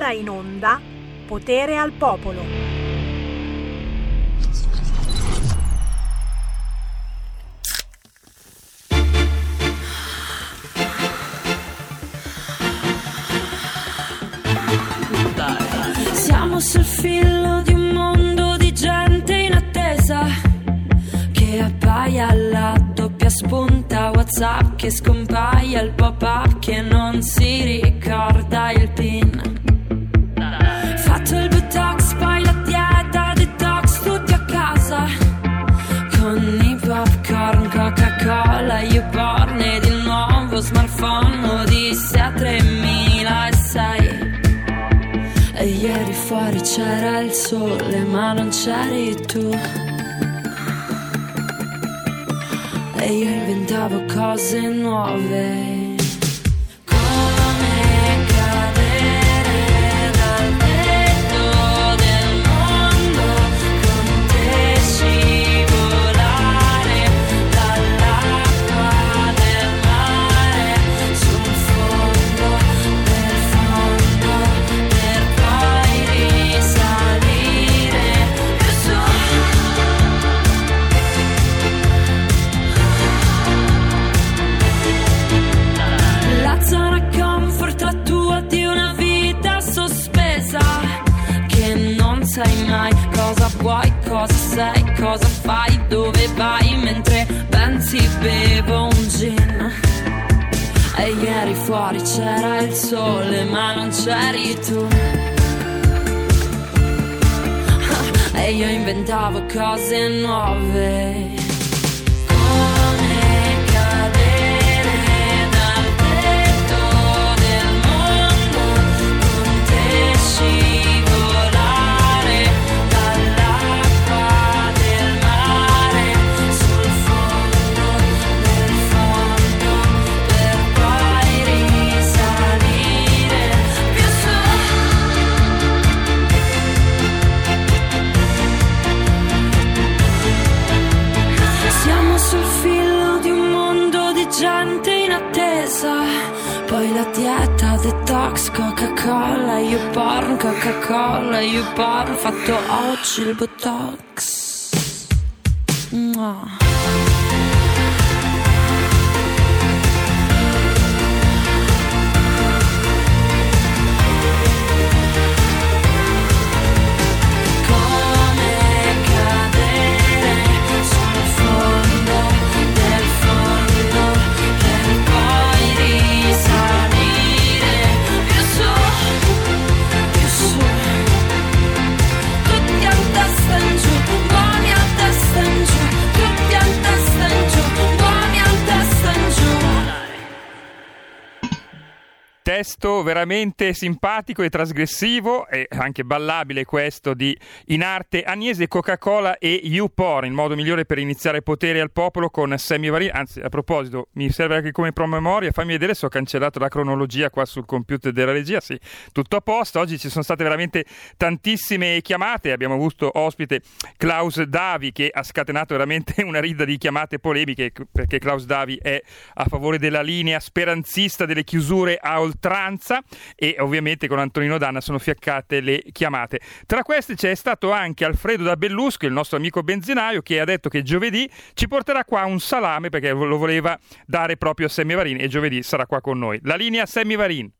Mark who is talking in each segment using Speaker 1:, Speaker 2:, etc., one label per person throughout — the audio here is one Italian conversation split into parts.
Speaker 1: ora in onda Potere al Popolo.
Speaker 2: Siamo sul filo di un mondo di gente in attesa che appaia alla doppia spunta WhatsApp che scompaia il pop-up che non si ricorda il pin. C'era il sole ma non c'eri tu. E io inventavo cose nuove cosa sei, cosa fai, dove vai Mentre pensi bevo un gin. E ieri fuori c'era il sole ma non c'eri tu. E io inventavo cose nuove detox, Coca-Cola, io porn, Coca-Cola, io porn, fatto oggi il botox. Mua.
Speaker 3: Testo veramente simpatico e trasgressivo e anche ballabile questo di In arte Agnese, Coca-Cola e YouPorn, il modo migliore per iniziare potere al popolo con Sammy Varin. Anzi, a proposito, mi serve anche come promemoria, fammi vedere se ho cancellato la cronologia qua sul computer della regia. Sì, tutto a posto. Oggi ci sono state veramente tantissime chiamate. Abbiamo avuto ospite Klaus Davi che ha scatenato veramente una rida di chiamate polemiche perché Klaus Davi è a favore della linea speranzista delle chiusure a oltranza e ovviamente con Antonino Danna sono fiaccate le chiamate. Tra queste c'è stato anche Alfredo da Bellusco, il nostro amico benzinaio, che ha detto che giovedì ci porterà qua un salame perché lo voleva dare proprio a Sammy Varin e giovedì sarà qua con noi. La linea Sammy Varin.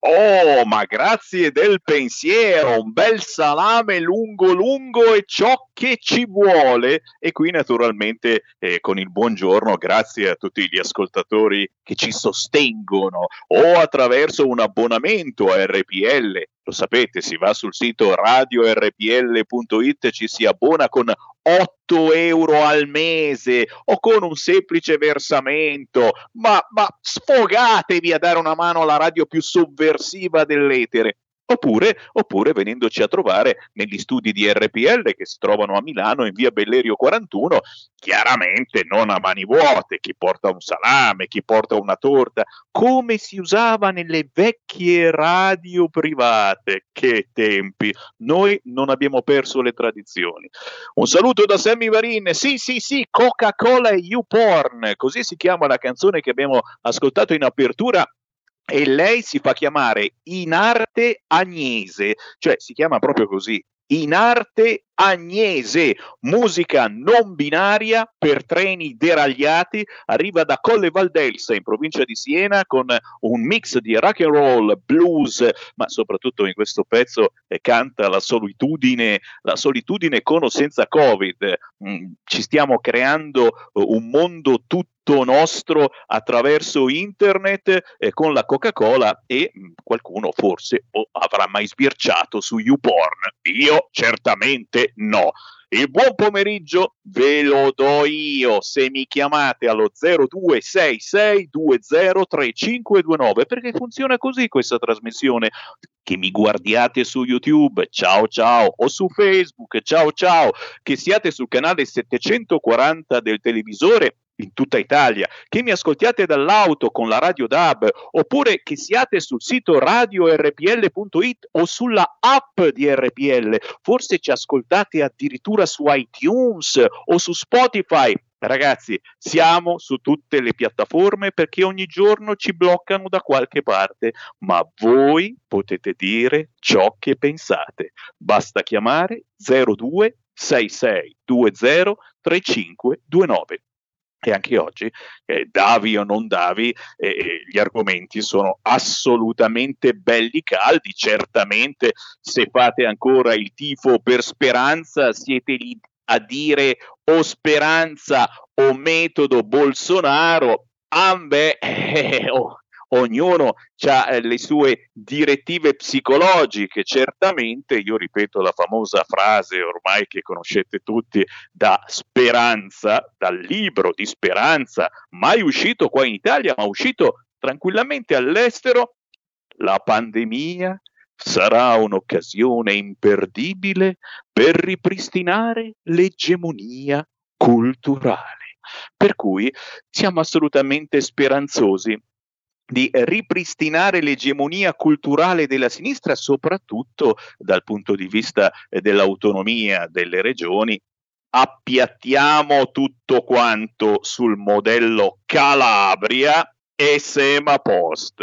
Speaker 4: Oh, ma grazie del pensiero, un bel salame lungo lungo e ciò che ci vuole. E qui naturalmente eh, con il buongiorno, grazie a tutti gli ascoltatori che ci sostengono o attraverso un abbonamento a RPL. Lo sapete, si va sul sito radiorpl.it e ci si abbona con 8 euro al mese o con un semplice versamento, ma, ma sfogatevi a dare una mano alla radio più sovversiva dell'etere. Oppure, oppure venendoci a trovare negli studi di RPL che si trovano a Milano in via Bellerio 41, chiaramente non a mani vuote, chi porta un salame, chi porta una torta, come si usava nelle vecchie radio private. Che tempi! Noi non abbiamo perso le tradizioni. Un saluto da Sammy Varin, sì sì sì, Coca-Cola e YouPorn, così si chiama la canzone che abbiamo ascoltato in apertura e lei si fa chiamare in arte Agnese, cioè si chiama proprio così, in arte Agnese, musica non binaria per treni deragliati, arriva da Colle Valdelsa in provincia di Siena con un mix di rock and roll, blues, ma soprattutto in questo pezzo eh, canta la solitudine, la solitudine con o senza Covid. Mm, ci stiamo creando eh, un mondo tutto nostro attraverso internet eh, con la Coca-Cola e mh, mm, qualcuno forse oh, avrà mai sbirciato su YouPorn. Io certamente no. Il buon pomeriggio ve lo do io se mi chiamate allo 0266203529 perché funziona così questa trasmissione. Che mi guardiate su YouTube, ciao ciao, o su Facebook, ciao ciao, che siate sul canale 740 del televisore in tutta Italia, che mi ascoltiate dall'auto con la radio DAB, oppure che siate sul sito radiorpl.it o sulla app di RPL, forse ci ascoltate addirittura su iTunes o su Spotify. Ragazzi, siamo su tutte le piattaforme perché ogni giorno ci bloccano da qualche parte, ma voi potete dire ciò che pensate. Basta chiamare 02 66 20 3529 e anche oggi, eh, davi o non davi, eh, eh, gli argomenti sono assolutamente belli caldi. Certamente, se fate ancora il tifo per speranza, siete lì a dire o speranza o metodo Bolsonaro. Ambe, eh, oh, ognuno ha eh, le sue direttive psicologiche, certamente, io ripeto la famosa frase ormai che conoscete tutti da Speranza, dal libro di Speranza, mai uscito qua in Italia, ma uscito tranquillamente all'estero, la pandemia sarà un'occasione imperdibile per ripristinare l'egemonia culturale. Per cui siamo assolutamente speranzosi di ripristinare l'egemonia culturale della sinistra, soprattutto dal punto di vista eh, dell'autonomia delle regioni. Appiattiamo tutto quanto sul modello Calabria e Sema Post.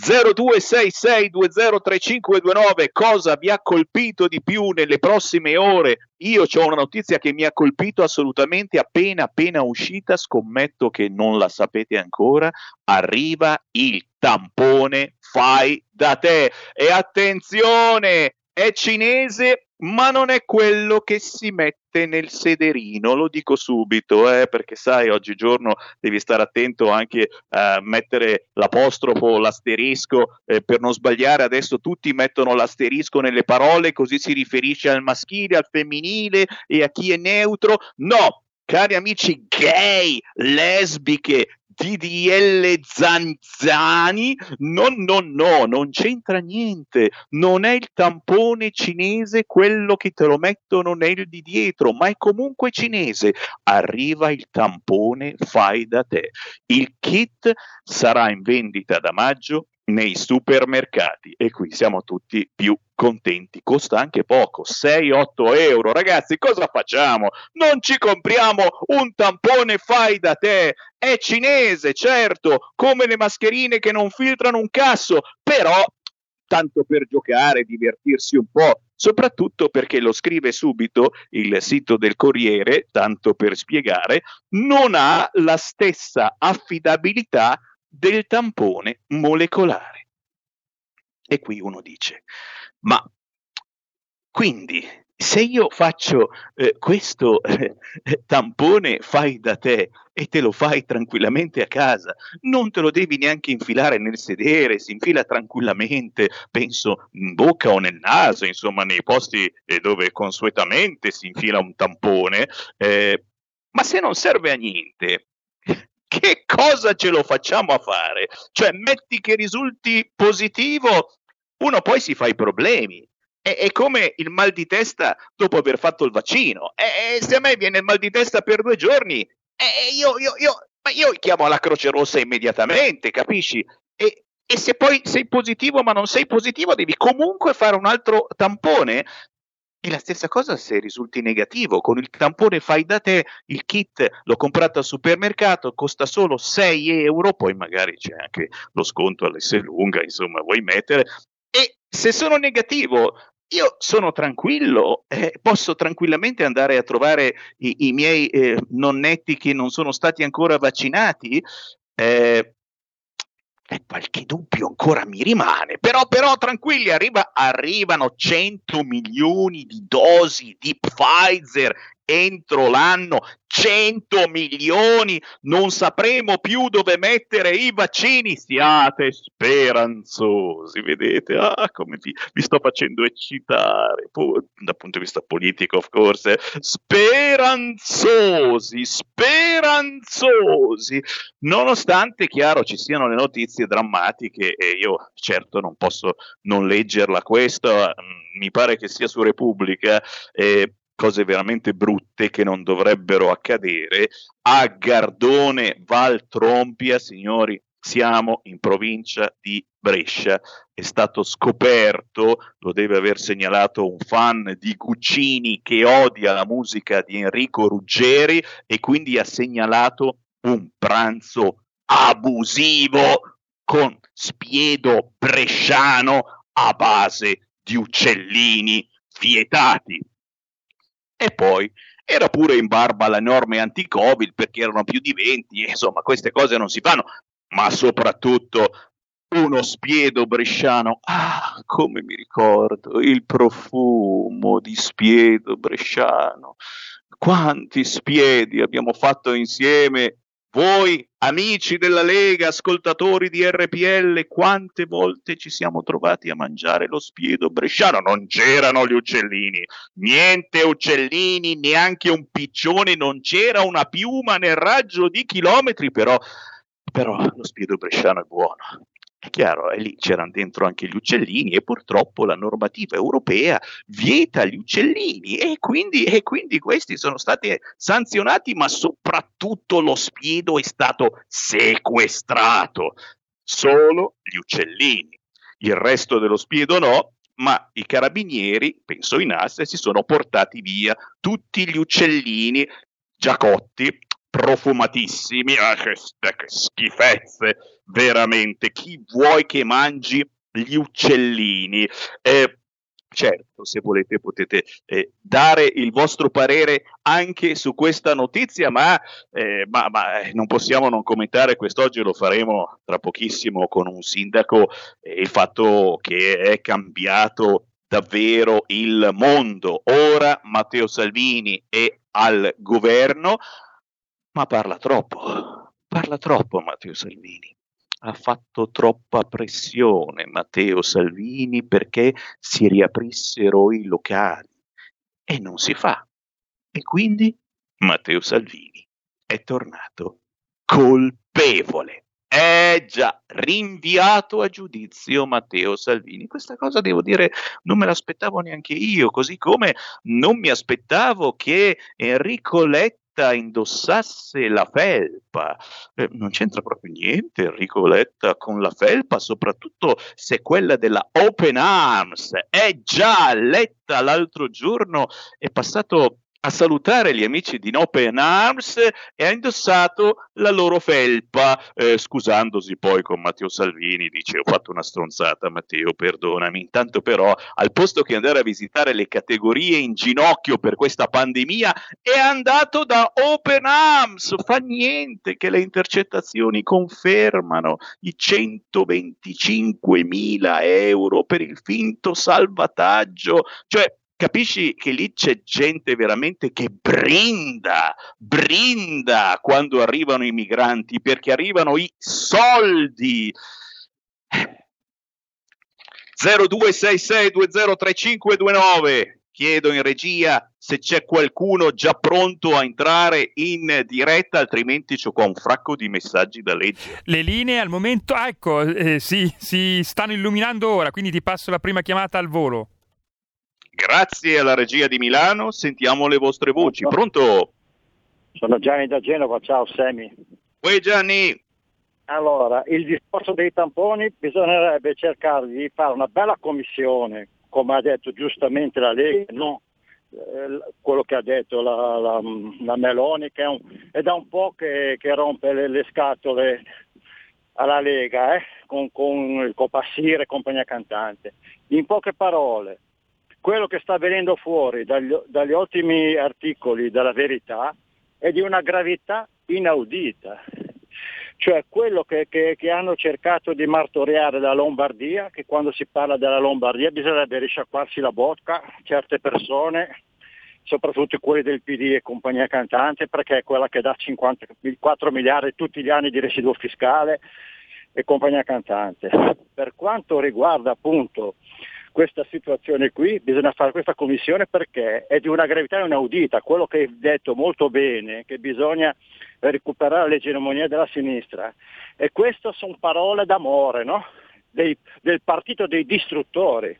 Speaker 4: 0266203529 cosa vi ha colpito di più nelle prossime ore? Io ho una notizia che mi ha colpito assolutamente. Appena appena uscita, scommetto che non la sapete ancora, arriva il tampone fai da te. E attenzione, è cinese ma non è quello che si mette nel sederino, lo dico subito, eh, perché sai, oggigiorno devi stare attento anche a mettere l'apostrofo, l'asterisco, eh, per non sbagliare, adesso tutti mettono l'asterisco nelle parole, così si riferisce al maschile, al femminile e a chi è neutro. No, cari amici gay, lesbiche, DDL Zanzani, no, no, no, non c'entra niente, non è il tampone cinese quello che te lo mettono nel di dietro, ma è comunque cinese. Arriva il tampone fai da te. Il kit sarà in vendita da maggio nei supermercati e qui siamo tutti più contenti. Costa anche poco, 6-8 euro. Ragazzi, cosa facciamo? Non ci compriamo un tampone fai da te. È cinese, certo, come le mascherine che non filtrano un casso, però tanto per giocare, divertirsi un po', soprattutto perché lo scrive subito il sito del Corriere, tanto per spiegare, non ha la stessa affidabilità del tampone molecolare. E qui uno dice, ma quindi se io faccio eh, questo eh, tampone fai da te e te lo fai tranquillamente a casa, non te lo devi neanche infilare nel sedere, si infila tranquillamente, penso in bocca o nel naso, insomma nei posti eh, dove consuetamente si infila un tampone, eh, ma se non serve a niente, che cosa ce lo facciamo a fare? Cioè, metti che risulti positivo, uno poi si fa i problemi. È, è come il mal di testa dopo aver fatto il vaccino. E, se a me viene il mal di testa per due giorni, io, io, io, io, chiamo la Croce Rossa immediatamente, capisci? E, e se poi sei positivo ma non sei positivo, devi comunque fare un altro tampone E la stessa cosa se risulti negativo, con il tampone fai da te, il kit l'ho comprato al supermercato, costa solo 6 euro, poi magari c'è anche lo sconto all'S lunga, insomma, vuoi mettere. E se sono negativo, io sono tranquillo, eh, posso tranquillamente andare a trovare i, i miei eh, nonnetti che non sono stati ancora vaccinati. Eh, qualche dubbio ancora mi rimane, però, però tranquilli, arriva, arrivano 100 milioni di dosi di Pfizer entro l'anno 100 milioni, non sapremo più dove mettere i vaccini, siate speranzosi, vedete, ah, come vi, vi sto facendo eccitare, Pur, dal punto di vista politico, of course, speranzosi, speranzosi, nonostante, chiaro, ci siano le notizie drammatiche e io certo non posso non leggerla questa, mm, mi pare che sia su Repubblica, eh, cose veramente brutte che non dovrebbero accadere. A Gardone Val Trompia, signori, siamo in provincia di Brescia. È stato scoperto, lo deve aver segnalato un fan di Guccini che odia la musica di Enrico Ruggeri e quindi ha segnalato un pranzo abusivo con spiedo bresciano a base di uccellini vietati e poi era pure in barba alle norme anti-Covid perché erano più di 20, insomma queste cose non si fanno, ma soprattutto uno spiedo bresciano, ah, come mi ricordo, il profumo di spiedo bresciano, quanti spiedi abbiamo fatto insieme voi, amici della Lega, ascoltatori di RPL, quante volte ci siamo trovati a mangiare lo spiedo bresciano? Non c'erano gli uccellini, niente uccellini, neanche un piccione, non c'era una piuma nel raggio di chilometri, però, però lo spiedo bresciano è buono. È chiaro, e lì c'erano dentro anche gli uccellini e purtroppo la normativa europea vieta gli uccellini e quindi, e quindi questi sono stati sanzionati, ma soprattutto lo spiedo è stato sequestrato. Solo gli uccellini. Il resto dello spiedo no, ma i carabinieri, penso in asse, si sono portati via tutti gli uccellini già cotti profumatissimi, ah, che, che schifezze, veramente. Chi vuoi che mangi gli uccellini? Eh, certo, se volete potete eh, dare il vostro parere anche su questa notizia, ma, eh, ma, ma eh, non possiamo non commentare quest'oggi, lo faremo tra pochissimo con un sindaco, eh, il fatto che è cambiato davvero il mondo. Ora Matteo Salvini è al governo, ma parla troppo, parla troppo Matteo Salvini. Ha fatto troppa pressione Matteo Salvini perché si riaprissero i locali e non si fa. E quindi Matteo Salvini è tornato colpevole. È già rinviato a giudizio Matteo Salvini. Questa cosa devo dire non me l'aspettavo neanche io, così come non mi aspettavo che Enrico Letta Letta indossasse la felpa. Eh, non c'entra proprio niente Enrico Letta con la felpa, soprattutto se quella della Open Arms. È già Letta l'altro giorno è passato a salutare gli amici di Open Arms e ha indossato la loro felpa, eh, scusandosi poi con Matteo Salvini, dice ho fatto una stronzata Matteo, perdonami, intanto però al posto che andare a visitare le categorie in ginocchio per questa pandemia è andato da Open Arms, fa niente che le intercettazioni confermano i 125 mila euro per il finto salvataggio, cioè capisci che lì c'è gente veramente che brinda, brinda quando arrivano i migranti, perché arrivano i soldi. 0266203529 chiedo in regia se c'è qualcuno già pronto a entrare in diretta, altrimenti c'ho qua un fracco di messaggi da leggere.
Speaker 3: Le linee al momento, ecco, eh, sì, si stanno illuminando ora, quindi ti passo la prima chiamata al volo.
Speaker 4: Grazie alla regia di Milano, sentiamo le vostre voci. Pronto?
Speaker 5: Sono Gianni da Genova, ciao Semi.
Speaker 4: Uè Gianni.
Speaker 5: Allora, il discorso dei tamponi bisognerebbe cercare di fare una bella commissione, come ha detto giustamente la Lega, non eh, quello che ha detto la, la, la Meloni, che è, un, è, da un po' che, che rompe le, le, scatole alla Lega, eh, con, con il Copassire e compagnia cantante. In poche parole, quello che sta venendo fuori dagli, dagli ultimi articoli della verità è di una gravità inaudita cioè quello che, che, che, hanno cercato di martoriare la Lombardia, che quando si parla della Lombardia bisognerebbe risciacquarsi la bocca, certe persone, soprattutto quelli del PD e compagnia cantante, perché è quella che dà 54 miliardi tutti gli anni di residuo fiscale e compagnia cantante. Per quanto riguarda appunto questa situazione qui, bisogna fare questa commissione perché è di una gravità inaudita, quello che hai detto molto bene, che bisogna recuperare l'egemonia della sinistra. E queste sono parole d'amore, no? Dei, del partito dei distruttori.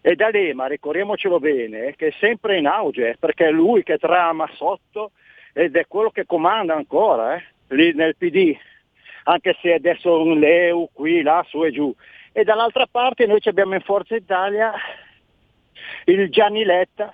Speaker 5: E D'Alema, ricordiamocelo bene, che è sempre in auge, perché è lui che trama sotto ed è quello che comanda ancora eh, lì nel PD, anche se adesso un Leu qui, là, su e giù e dall'altra parte noi abbiamo in Forza Italia il Gianni Letta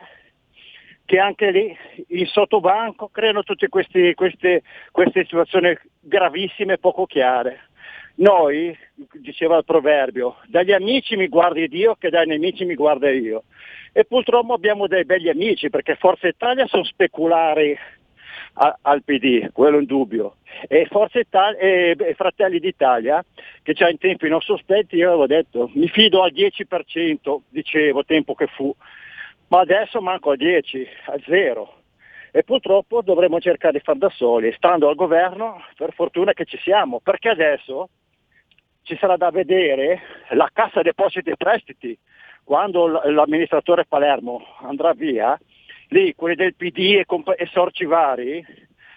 Speaker 5: che anche lì in sottobanco creano tutte queste, queste, queste situazioni gravissime e poco chiare. Noi, diceva il proverbio, dagli amici mi guardi Dio che dai nemici mi guarda io. E purtroppo abbiamo dei belli amici perché Forza Italia sono speculari a, al PD, quello in dubbio. E Forza Italia e, e Fratelli d'Italia, che già in tempi non sospetti, io avevo detto, mi fido al 10%, dicevo, tempo che fu, ma adesso manco al 10, al 0. E purtroppo dovremo cercare di far da soli, stando al governo, per fortuna che ci siamo, perché adesso ci sarà da vedere la cassa depositi e prestiti, quando l'amministratore Palermo andrà via, lì quelli del PD e, comp- e sorci vari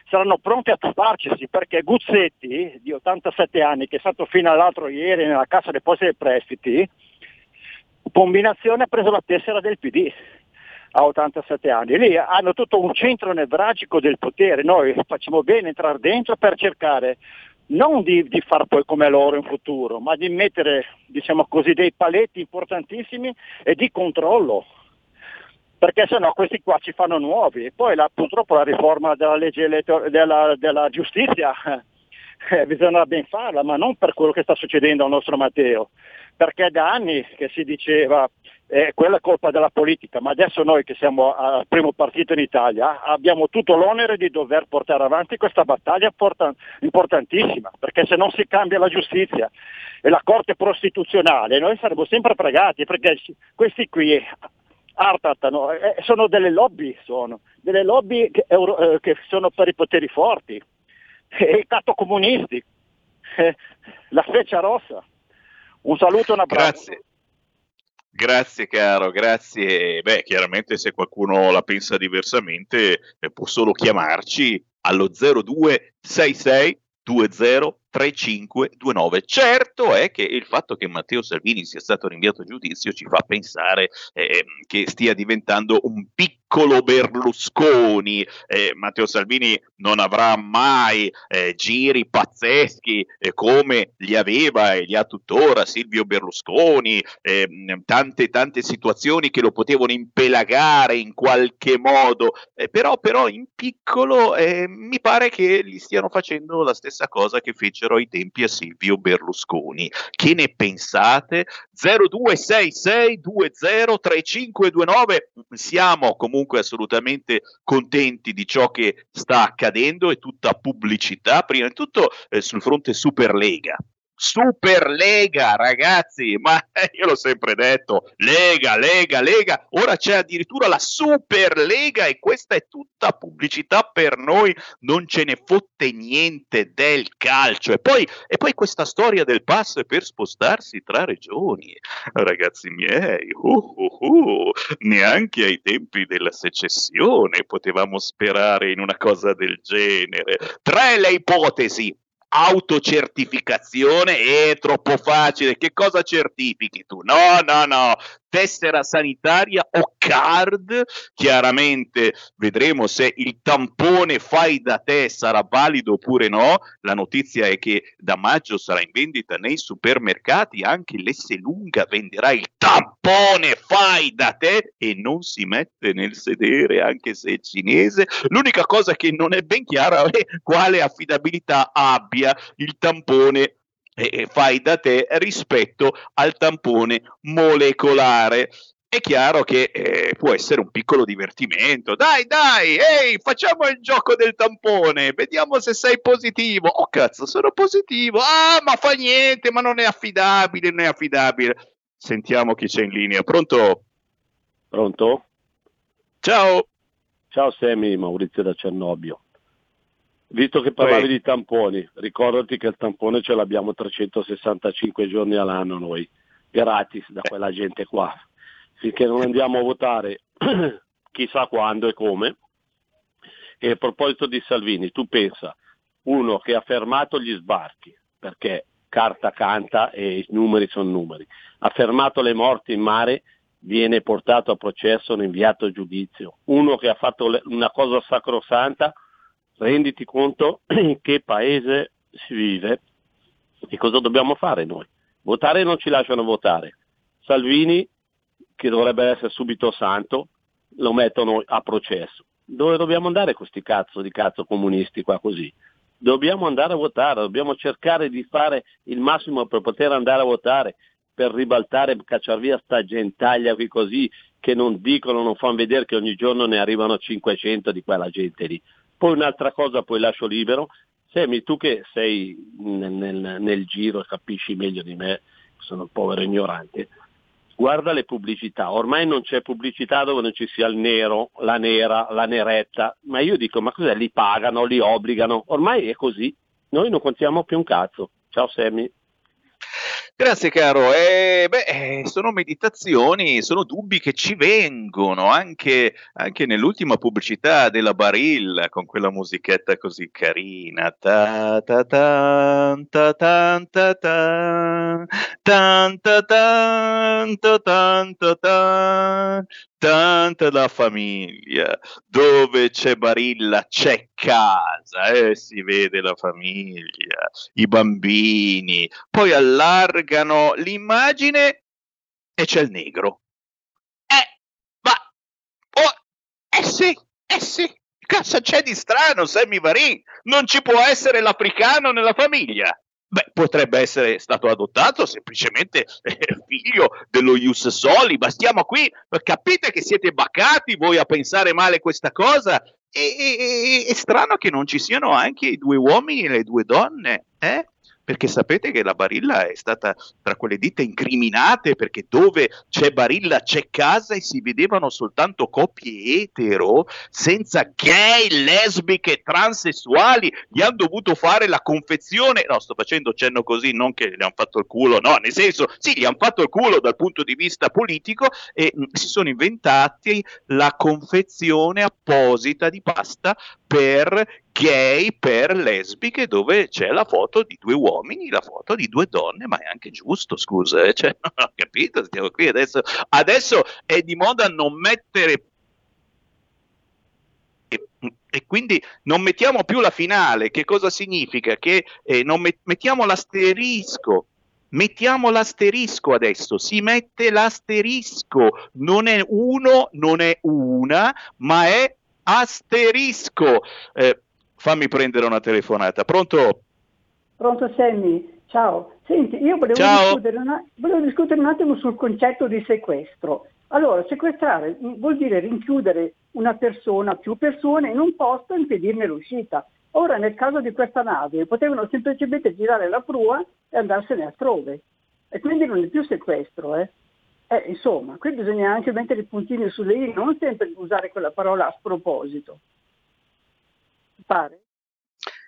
Speaker 5: saranno pronti a tapparci perché Guzzetti di 87 anni che è stato fino all'altro ieri nella cassa depositi e prestiti combinazione ha preso la tessera del PD a 87 anni. Lì hanno tutto un centro nevralgico del potere, noi facciamo bene entrare dentro per cercare non di, di far poi come loro in futuro, ma di mettere diciamo così, dei paletti importantissimi e di controllo perché sennò questi qua ci fanno nuovi. Poi la, purtroppo la riforma della legge elettor- della, della giustizia eh, bisogna ben farla, ma non per quello che sta succedendo al nostro Matteo, perché da anni che si diceva eh, quella è colpa della politica, ma adesso noi che siamo al primo partito in Italia abbiamo tutto l'onere di dover portare avanti questa battaglia importantissima, perché se non si cambia la giustizia e la Corte Prostituzionale noi saremo sempre pregati, perché questi qui artatano, eh, sono delle lobby, sono delle lobby che, euro, eh, che sono per i poteri forti, e i cattocomunisti, eh, la freccia rossa. Un saluto, un abbraccio.
Speaker 4: Grazie. Grazie caro, grazie. Beh, chiaramente se qualcuno la pensa diversamente eh, può solo chiamarci allo 0266 20 3529. Certo è che il fatto che Matteo Salvini sia stato rinviato a giudizio ci fa pensare eh, che stia diventando un piccolo Berlusconi. Eh, Matteo Salvini non avrà mai eh, giri pazzeschi eh, come li aveva e li ha tuttora Silvio Berlusconi, ehm, tante tante situazioni che lo potevano impelagare in qualche modo, eh, però, però in piccolo eh, mi pare che gli stiano facendo la stessa cosa che fece fecero ai tempi a Silvio Berlusconi. Che ne pensate? 0266203529. Siamo comunque assolutamente contenti di ciò che sta accadendo, è tutta pubblicità, prima di tutto eh, sul fronte Superlega. Superlega, ragazzi, ma io l'ho sempre detto, Lega, Lega, Lega, ora c'è addirittura la Superlega e questa è tutta pubblicità per noi, non ce ne fotte niente del calcio. E poi, e poi questa storia del pass per spostarsi tra regioni, ragazzi miei, uh, uh, uh, neanche ai tempi della secessione potevamo sperare in una cosa del genere. Tre le ipotesi, autocertificazione è troppo facile. Che cosa certifichi tu? No, no, no. Tessera sanitaria o card. Chiaramente vedremo se il tampone fai da te sarà valido oppure no. La notizia è che da maggio sarà in vendita nei supermercati, anche l'Esselunga venderà il tampone fai da te e non si mette nel sedere anche se è cinese. L'unica cosa che non è ben chiara è quale affidabilità abbia il tampone eh, fai da te rispetto al tampone molecolare. È chiaro che eh, può essere un piccolo divertimento. Dai, dai, ehi, facciamo il gioco del tampone, vediamo se sei positivo. Oh cazzo, sono positivo. Ah, ma fa niente, ma non è affidabile, non è affidabile. Sentiamo chi c'è in linea. Pronto?
Speaker 6: Pronto?
Speaker 4: Ciao.
Speaker 6: Ciao Semi, Maurizio da Cernobio. Visto che parlavi di tamponi, ricordati che il tampone ce l'abbiamo 365 giorni all'anno noi, gratis da quella gente qua. Finché non andiamo a votare chissà quando e come. E a proposito di Salvini, tu pensa, uno che ha fermato gli sbarchi, perché carta canta e i numeri sono numeri, ha fermato le morti in mare, viene portato a processo, inviato a giudizio. Uno che ha fatto una cosa sacrosanta, renditi conto in che paese si vive e cosa dobbiamo fare noi. Votare non ci lasciano votare. Salvini, che dovrebbe essere subito santo, lo mettono a processo. Dove dobbiamo andare questi cazzo di cazzo comunisti qua così? Dobbiamo andare a votare, dobbiamo cercare di fare il massimo per poter andare a votare, per ribaltare, cacciare via sta gentaglia qui così, che non dicono, non fanno vedere che ogni giorno ne arrivano 500 di quella gente lì. Poi un'altra cosa, poi lascio libero, Semi, tu che sei nel, nel, nel giro, capisci meglio di me, sono un povero ignorante, guarda le pubblicità, ormai non c'è pubblicità dove non ci sia il nero, la nera, la neretta, ma io dico, ma cos'è? Li pagano, li obbligano, ormai è così, noi non contiamo più un cazzo. Ciao Semi.
Speaker 4: Grazie caro, eh, beh, sono meditazioni, sono dubbi che ci vengono anche, anche, nell'ultima pubblicità della Barilla con quella musichetta così carina. Ta ta tan ta tan tanta la famiglia, dove c'è Barilla c'è casa, eh, si vede la famiglia, i bambini, poi allargano l'immagine e c'è il negro. Eh, ma, oh, eh sì, eh sì, cosa c'è di strano, Sammy Varin? Non ci può essere l'africano nella famiglia. Beh, potrebbe essere stato adottato semplicemente eh, figlio dello Ius Soli, ma stiamo qui, capite che siete baccati voi a pensare male questa cosa? E, e, è strano che non ci siano anche i due uomini e le due donne, eh? Perché sapete che la Barilla è stata tra quelle ditte incriminate perché dove c'è Barilla c'è casa e si vedevano soltanto coppie etero senza gay, lesbiche, transessuali, gli hanno dovuto fare la confezione, no sto facendo cenno così, non che gli hanno fatto il culo, no, nel senso sì, gli hanno fatto il culo dal punto di vista politico e mh, mm, si sono inventati la confezione apposita di pasta per gay per lesbiche dove c'è la foto di due uomini, la foto di due donne, ma è anche giusto, scusa, eh? cioè, non ho capito, stiamo qui adesso, adesso è di moda non mettere e, quindi non mettiamo più la finale, che cosa significa? Che eh, non met- mettiamo l'asterisco, mettiamo l'asterisco adesso, si mette l'asterisco, non è uno, non è una, ma è asterisco. Eh, fammi prendere una telefonata. Pronto?
Speaker 7: Pronto Sammy, ciao. Senti, io volevo, ciao. Discutere, una, volevo discutere un attimo sul concetto di sequestro. Allora, sequestrare vuol dire rinchiudere una persona, più persone in un posto e impedirne l'uscita. Ora, nel caso di questa nave, potevano semplicemente girare la prua e andarsene altrove. E quindi non è più sequestro, eh. Eh, insomma, qui bisogna anche mettere i puntini sulle i, non sempre usare quella parola a sproposito. Pare?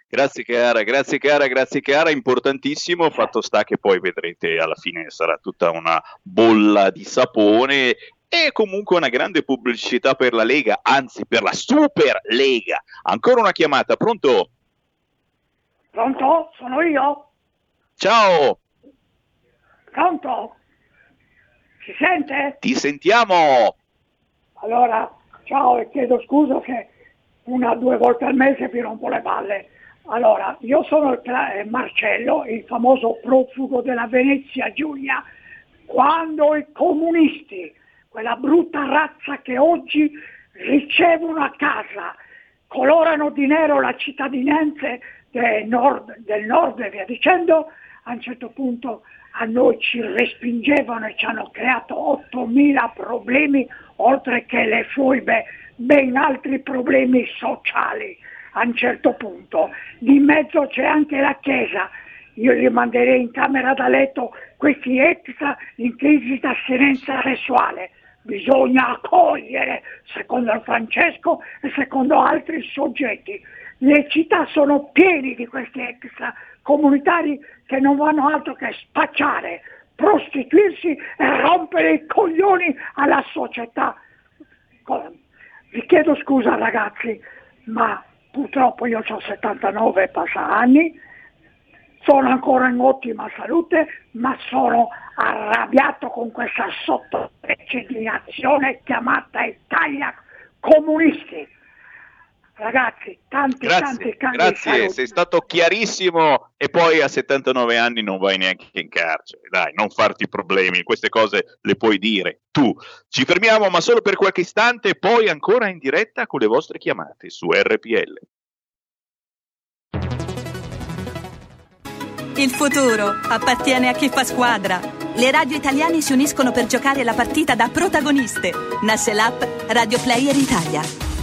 Speaker 4: Grazie cara, grazie cara, grazie cara, importantissimo, fatto sta che poi vedrete alla fine sarà tutta una bolla di sapone e comunque una grande pubblicità per la Lega, anzi per la Super Lega. Ancora una chiamata, pronto?
Speaker 8: Pronto? Sono io?
Speaker 4: Ciao!
Speaker 8: Pronto? Si sente?
Speaker 4: Ti sentiamo!
Speaker 8: Allora, ciao e chiedo scusa se una o due volte al mese vi rompo le balle. Allora, io sono il Marcello, il famoso profugo della Venezia Giulia, quando i comunisti, quella brutta razza che oggi ricevono a casa, colorano di nero la cittadinanza del nord, del nord e via dicendo, a un certo punto a noi ci respingevano e ci hanno creato 8.000 problemi, oltre che le foibe, ben altri problemi sociali a un certo punto. Di mezzo c'è anche la Chiesa. Io li manderei in camera da letto questi extra in crisi d'assinenza sessuale. Bisogna accogliere, secondo Francesco e secondo altri soggetti. Le città sono piene di questi extra comunitari che non vanno altro che spacciare, prostituirsi e rompere i coglioni alla società. Vi chiedo scusa ragazzi, ma purtroppo io ho 79 passa anni, sono ancora in ottima salute, ma sono arrabbiato con questa nazione chiamata Italia comunisti Ragazzi, tanti,
Speaker 4: grazie,
Speaker 8: tanti, tanti
Speaker 4: Grazie,
Speaker 8: saluti.
Speaker 4: sei stato chiarissimo e poi a 79 anni non vai neanche in carcere. Dai, non farti problemi, queste cose le puoi dire tu. Ci fermiamo ma solo per qualche istante e poi ancora in diretta con le vostre chiamate su RPL.
Speaker 9: Il futuro appartiene a chi fa squadra. Le radio italiane si uniscono per giocare la partita da protagoniste. Nasce l'app Radio Player Italia.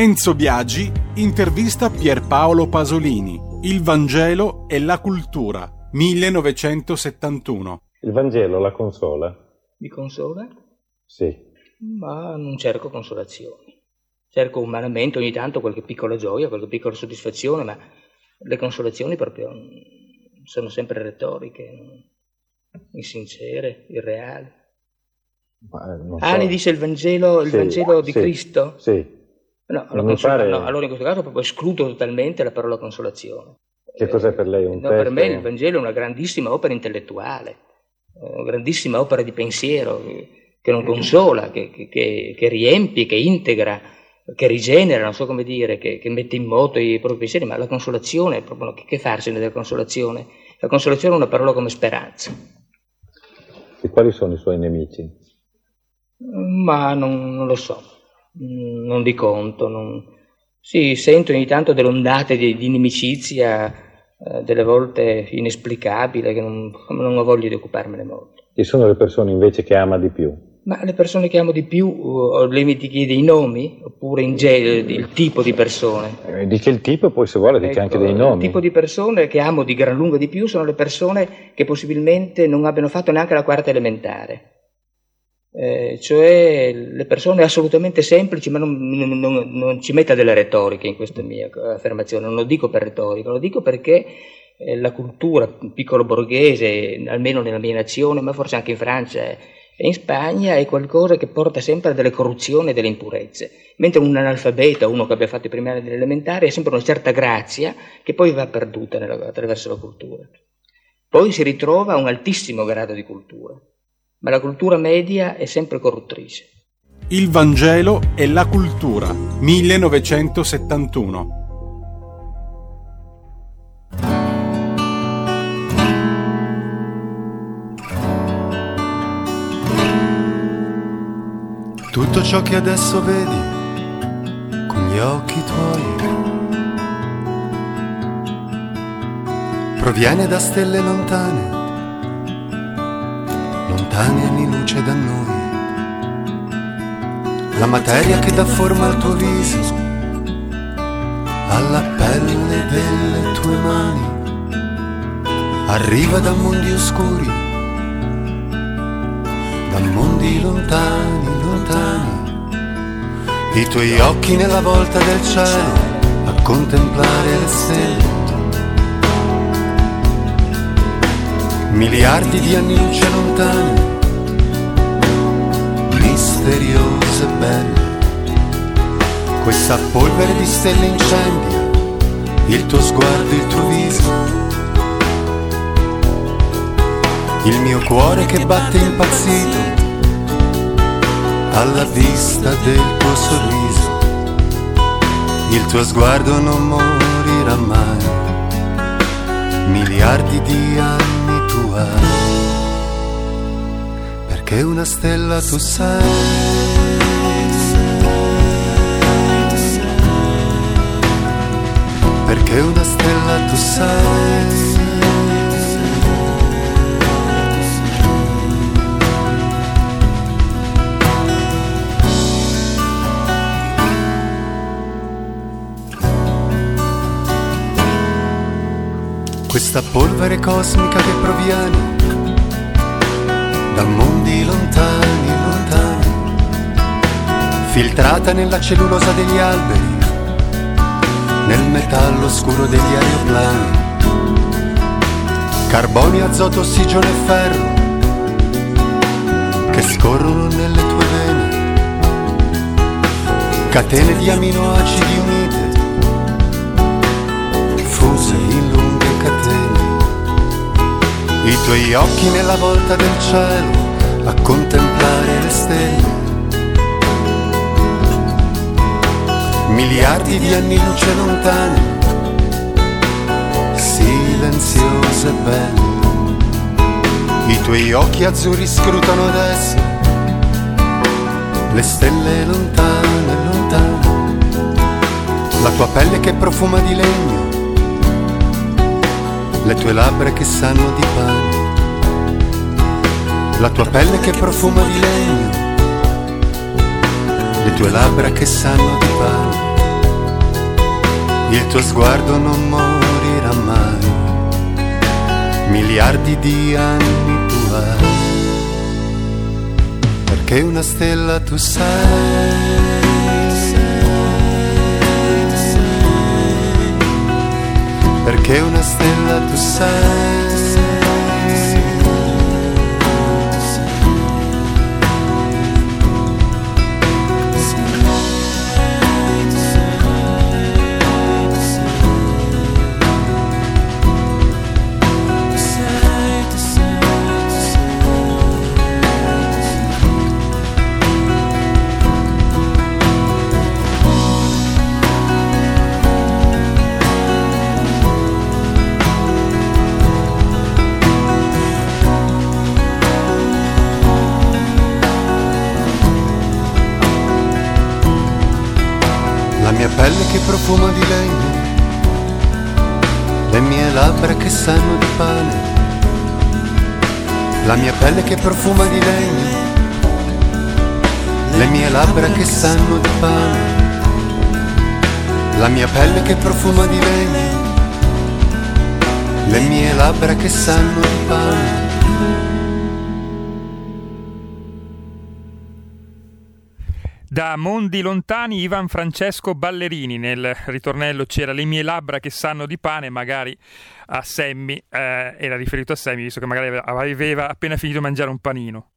Speaker 10: Enzo Biagi intervista Pierpaolo Pasolini. Il Vangelo e la cultura. 1971.
Speaker 11: Il Vangelo la consola?
Speaker 12: Mi consola?
Speaker 11: Sì.
Speaker 12: Ma non cerco consolazioni. Cerco umanamente ogni tanto qualche piccola gioia, qualche piccola soddisfazione, ma le consolazioni proprio sono sempre retoriche, insincere, irreali.
Speaker 11: Ma, eh, so.
Speaker 12: Ah, ne dice il Vangelo, il
Speaker 11: sì,
Speaker 12: Vangelo di
Speaker 11: sì,
Speaker 12: Cristo?
Speaker 11: Sì.
Speaker 12: No, consola, pare... no, allora in questo caso proprio escludo totalmente la parola consolazione.
Speaker 11: Che cos'è per lei un
Speaker 12: no,
Speaker 11: testo?
Speaker 12: Per me il Vangelo è una grandissima opera intellettuale, una grandissima opera di pensiero che non consola, che, che, che riempie, che integra, che rigenera, non so come dire, che, che, mette in moto i propri pensieri, ma la consolazione, proprio, che farsene della consolazione? La consolazione è una parola come speranza.
Speaker 11: E quali sono i suoi nemici?
Speaker 12: Ma non, non lo so non di conto. Non... Sì, sento ogni tanto delle ondate di, di inimicizia, eh, delle volte inesplicabile, che non, non ho voglia di occuparmene molto.
Speaker 11: Chi sono le persone invece che ama di più?
Speaker 12: Ma le persone che amo di più, uh, lei mi chiede i nomi oppure in genere il tipo di persone?
Speaker 11: Eh, dice il tipo e poi se vuole dice
Speaker 12: ecco,
Speaker 11: anche dei nomi.
Speaker 12: Il tipo di persone che amo di gran lunga di più sono le persone che possibilmente non abbiano fatto neanche la quarta elementare. Eh, cioè le persone assolutamente semplici, ma non, non, non, ci metta delle retoriche in questa mia affermazione, non lo dico per retorica, lo dico perché eh, la cultura piccolo borghese, almeno nella mia nazione, ma forse anche in Francia e in Spagna, è qualcosa che porta sempre a delle corruzioni e delle impurezze. Mentre un analfabeta, uno che abbia fatto i primi anni dell'elementare, ha sempre una certa grazia che poi va perduta nella, attraverso la cultura. Poi si ritrova a un altissimo grado di cultura, ma la cultura media è sempre corruttrice.
Speaker 13: Il Vangelo e la cultura, 1971.
Speaker 14: Tutto ciò che adesso vedi con gli occhi tuoi proviene da stelle lontane, lontane anni luce da noi. La materia che dà forma al tuo viso, alla pelle delle tue mani, arriva da mondi oscuri, da mondi lontani, lontani. I tuoi occhi nella volta del cielo a contemplare le stelle. Miliardi di anni luce lontani misteriose e belle. Questa polvere di stelle incendia il tuo sguardo, il tuo viso. Il mio cuore che batte impazzito alla vista del tuo sorriso. Il tuo sguardo non morirà mai, miliardi di che una stella tu sei. Perché una stella tu sei. Questa polvere cosmica che proviene da mondi lontani, lontani, filtrata nella cellulosa degli alberi, nel metallo scuro degli aeroplani, carbonio, azoto, ossigeno e ferro che scorrono nelle tue vene, catene di aminoacidi unite, fuse in catene i tuoi occhi nella volta del cielo a contemplare le stelle. Miliardi di anni luce lontane, silenziose e belle. I tuoi occhi azzurri scrutano adesso le stelle lontane, lontane. La tua pelle che profuma di legno le tue labbra che sanno di pane, la tua pelle che profuma di legno, le tue labbra che sanno di pane, il tuo sguardo non morirà mai, miliardi di anni tu hai, perché una stella tu sei. Perché una stella tu sei. Pelle che profuma di legno, le mie labbra che sanno di pane, la mia pelle che profuma di legno, le mie labbra che sanno di pane, la mia pelle che profuma di legno, le mie labbra che sanno di pane.
Speaker 3: Da mondi lontani Ivan Francesco Ballerini, nel ritornello c'era le mie labbra che sanno di pane, magari a Semmi, eh, era riferito a Semmi, visto che magari aveva appena finito di mangiare un panino.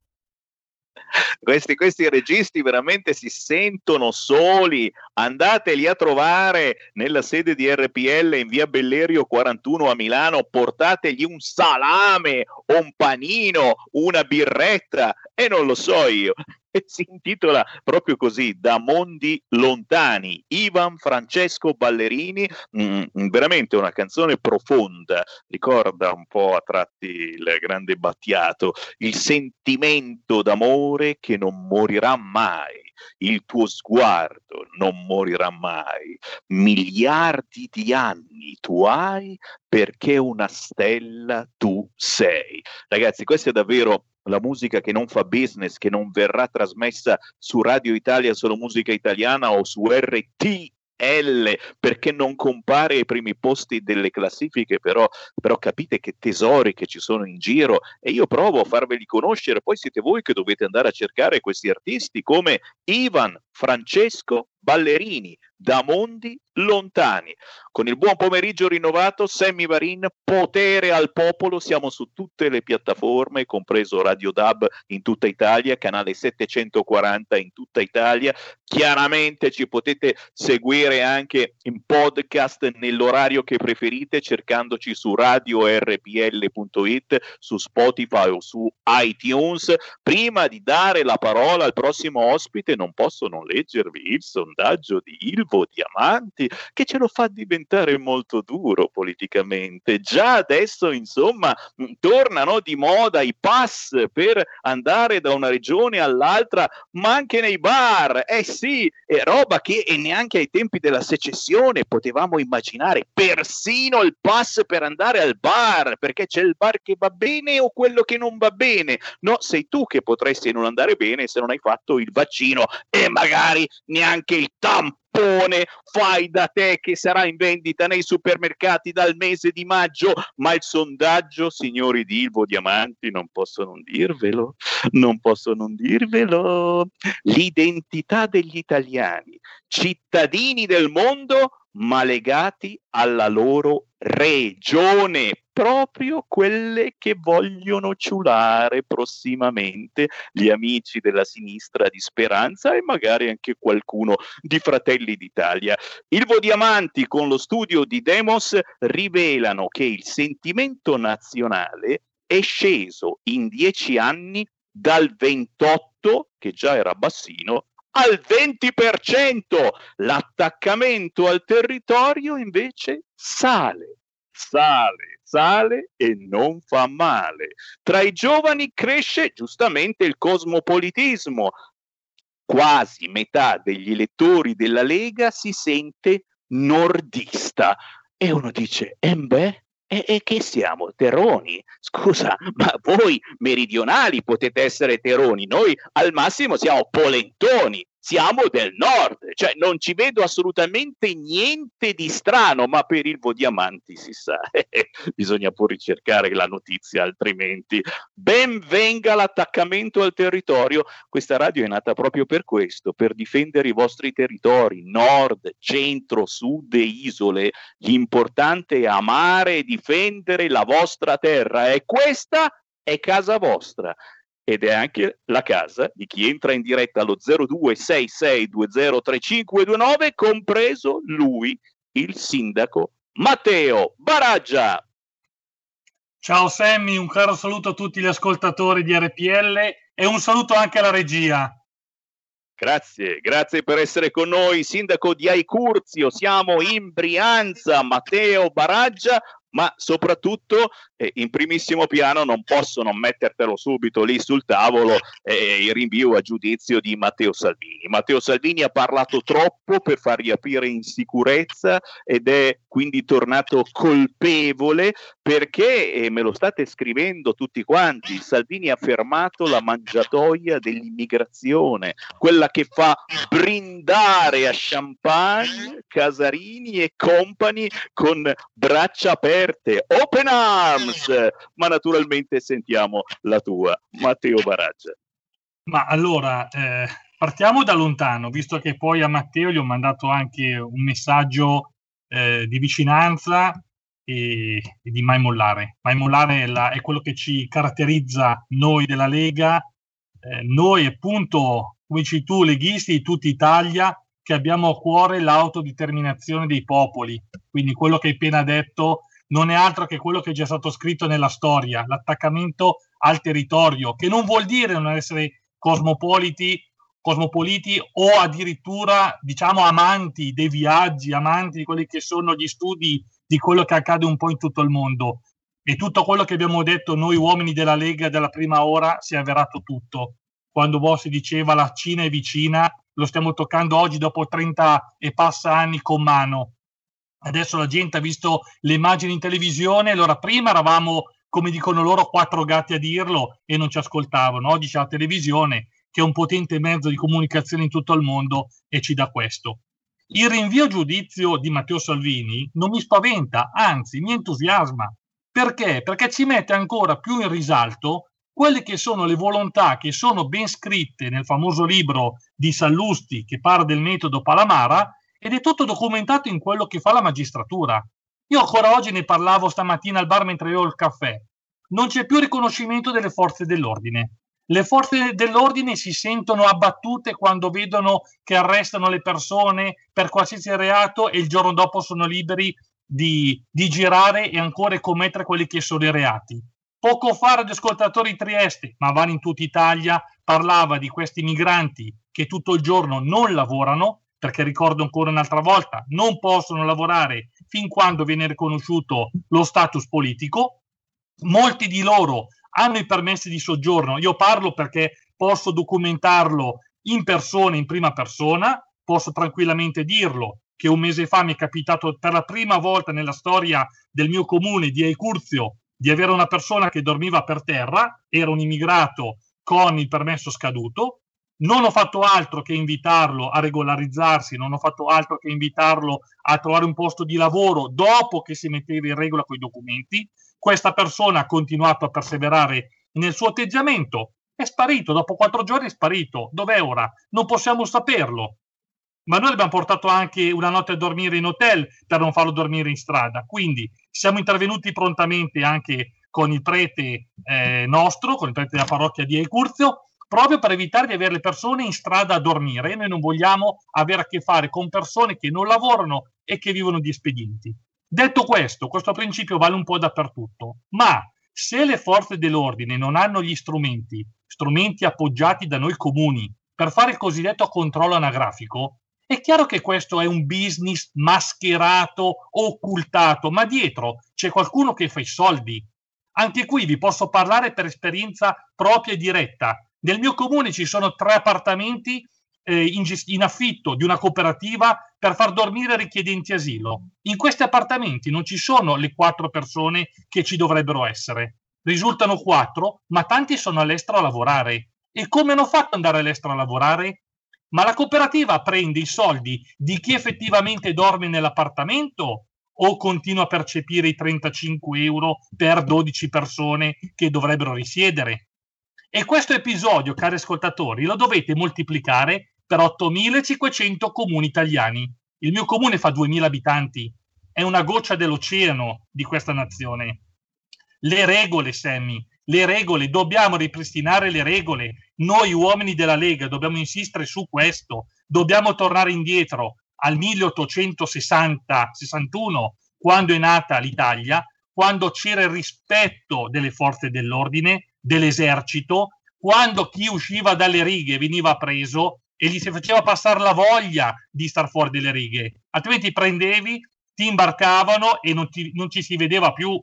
Speaker 4: Questi, questi, registi veramente si sentono soli. Andateli a trovare nella sede di RPL in via Bellerio 41 a Milano. Portategli un salame, un panino, una birretta e non lo so io. Si intitola proprio così, Da mondi lontani, Ivan Francesco Ballerini, mm, veramente una canzone profonda, ricorda un po' a tratti il grande Battiato, il sentimento d'amore che non morirà mai il tuo sguardo non morirà mai. Miliardi di anni tu hai perché una stella tu sei. Ragazzi, questa è davvero la musica che non fa business, che non verrà trasmessa su Radio Italia solo musica italiana o su RT L perché non compare ai primi posti delle classifiche, però, però, capite che tesori che ci sono in giro e io provo a farveli conoscere, poi siete voi che dovete andare a cercare questi artisti come Ivan Francesco Ballerini, da mondi lontani. Con il buon pomeriggio rinnovato, Sammy Varin, potere al popolo, siamo su tutte le piattaforme, compreso Radio Dub in tutta Italia, canale 740 in tutta Italia. Chiaramente ci potete seguire anche in podcast nell'orario che preferite, cercandoci su radiorpl.it, su Spotify o su iTunes. Prima di dare la parola al prossimo ospite, non posso non leggervi il sondaggio di Ilvo Diamanti che ce lo fa diventare molto duro politicamente. Già adesso, insomma, tornano di moda i pass per andare da una regione all'altra, ma anche nei bar. Eh sì, è roba che neanche ai tempi della secessione potevamo immaginare, persino il pass per andare al bar, perché c'è il bar che va bene o quello che non va bene. No, sei tu che potresti non andare bene se non hai fatto il vaccino e magari neanche il tampone fai da te che sarà in vendita nei supermercati dal mese di maggio, ma il sondaggio, signori di Ilvo Diamanti, non posso non dirvelo, non posso non dirvelo, l'identità degli italiani, cittadini del mondo, ma legati alla loro regione, proprio quelle che vogliono ciulare prossimamente gli amici della sinistra di Speranza e magari anche qualcuno di Fratelli d'Italia. Il Diamanti con lo studio di Demos rivelano che il sentimento nazionale è sceso in dieci anni dal 28, che già era bassino, al 20%. L'attaccamento al territorio invece sale, sale, sale e non fa male. Tra i giovani cresce giustamente il cosmopolitismo. Quasi metà degli elettori della Lega si sente nordista. E uno dice, e beh, e, e, che siamo? Terroni? Scusa, ma voi meridionali potete essere terroni, noi al massimo siamo polentoni siamo del nord, cioè non ci vedo assolutamente niente di strano, ma per il Vodiamanti si sa, bisogna pur ricercare la notizia, altrimenti ben venga l'attaccamento al territorio. Questa radio è nata proprio per questo, per difendere i vostri territori, nord, centro, sud e isole. L'importante è amare e difendere la vostra terra e questa è casa vostra ed è anche la casa di chi entra in diretta allo 0266203529, compreso lui, il sindaco Matteo Baraggia.
Speaker 15: Ciao Sammy, un caro saluto a tutti gli ascoltatori di RPL e un saluto anche alla regia.
Speaker 4: Grazie, grazie per essere con noi, sindaco di Aicurzio, siamo in Brianza, Matteo Baraggia, ma soprattutto eh, in primissimo piano non possono mettertelo subito lì sul tavolo eh, il rinvio a giudizio di Matteo Salvini. Matteo Salvini ha parlato troppo per far riaprire in sicurezza ed è quindi tornato colpevole perché, e me lo state scrivendo tutti quanti, Salvini ha fermato la mangiatoia dell'immigrazione, quella che fa brindare a champagne, Casarini e compagni con braccia aperte, open arms, ma naturalmente sentiamo la tua, Matteo Baraggia.
Speaker 15: Ma allora, eh, partiamo da lontano, visto che poi a Matteo gli ho mandato anche un messaggio eh, di vicinanza e, e, di mai mollare. Mai mollare è, la, è, quello che ci caratterizza noi della Lega, eh, noi appunto, come dici tu, leghisti di tutta Italia, che abbiamo a cuore l'autodeterminazione dei popoli. Quindi quello che hai appena detto non è altro che quello che è già stato scritto nella storia, l'attaccamento al territorio, che non vuol dire non essere cosmopoliti, cosmopoliti o addirittura diciamo amanti dei viaggi, amanti di quelli che sono gli studi di quello che accade un po' in tutto il mondo. E tutto quello che abbiamo detto noi uomini della Lega della prima ora si è avverato tutto. Quando Bossi diceva la Cina è vicina, lo stiamo toccando oggi dopo 30 e passa anni con mano. Adesso la gente ha visto le immagini in televisione, allora prima eravamo, come dicono loro, quattro gatti a dirlo e non ci ascoltavano. Oggi c'è la televisione che è un potente mezzo di comunicazione in tutto il mondo e ci dà questo. Il rinvio a giudizio di Matteo Salvini non mi spaventa, anzi mi entusiasma. Perché? Perché ci mette ancora più in risalto quelle che sono le volontà che sono ben scritte nel famoso libro di Sallusti che parla del metodo Palamara ed è tutto documentato in quello che fa la magistratura. Io ancora oggi ne parlavo stamattina al bar mentre io ho il caffè. Non c'è più riconoscimento delle forze dell'ordine. Le forze dell'ordine si sentono abbattute quando vedono che arrestano le persone per qualsiasi reato e il giorno dopo sono liberi di, di girare e ancora commettere quelli che sono i reati. Poco fa radioascoltatori di Trieste, ma vanno in tutta Italia, parlava di questi migranti che tutto il giorno non lavorano, perché ricordo ancora un'altra volta, non possono lavorare fin quando viene riconosciuto lo status politico. Molti di loro hanno i permessi di soggiorno. Io parlo perché posso documentarlo in persona, in prima persona, posso tranquillamente dirlo che un mese fa mi è capitato per la prima volta nella storia del mio comune di Ecurzio di avere una persona che dormiva per terra, era un immigrato con il permesso scaduto, non ho fatto altro che invitarlo a regolarizzarsi, non ho fatto altro che invitarlo a trovare un posto di lavoro dopo che si metteva in regola con i documenti. Questa persona ha continuato a perseverare nel suo atteggiamento, è sparito, dopo quattro giorni è sparito. Dov'è ora? Non possiamo saperlo. Ma noi abbiamo portato anche una notte a dormire in hotel per non farlo dormire in strada. Quindi siamo intervenuti prontamente anche con il prete eh, nostro, con il prete della parrocchia di Ecurzio, proprio per evitare di avere le persone in strada a dormire. Noi non vogliamo avere a che fare con persone che non lavorano e che vivono di espedienti. Detto questo, questo principio vale un po' dappertutto, ma se le forze dell'ordine non hanno gli strumenti, strumenti appoggiati da noi comuni, per fare il cosiddetto controllo anagrafico, è chiaro che questo è un business mascherato, occultato, ma dietro c'è qualcuno che fa i soldi. Anche qui vi posso parlare per esperienza propria e diretta. Nel mio comune ci sono tre appartamenti eh, in, in, affitto di una cooperativa per far dormire richiedenti asilo. In questi appartamenti non ci sono le quattro persone che ci dovrebbero essere. Risultano quattro, ma tanti sono all'estero a lavorare. E come hanno fatto ad andare all'estero a lavorare? Ma la cooperativa prende i soldi di chi effettivamente dorme nell'appartamento o continua a percepire i 35 euro per 12 persone che dovrebbero risiedere? E questo episodio, cari ascoltatori, lo dovete moltiplicare per 8.500 comuni italiani. Il mio comune fa 2.000 abitanti, è una goccia dell'oceano di questa nazione. Le regole, Sammy, le regole, dobbiamo ripristinare le regole. Noi uomini della Lega dobbiamo insistere su questo, dobbiamo tornare indietro al 1860-61, quando è nata l'Italia, quando c'era il rispetto delle forze dell'ordine, dell'esercito, quando chi usciva dalle righe veniva preso e gli si faceva passare la voglia di star fuori dalle righe, altrimenti prendevi, ti imbarcavano e non, ti, non ci si vedeva più.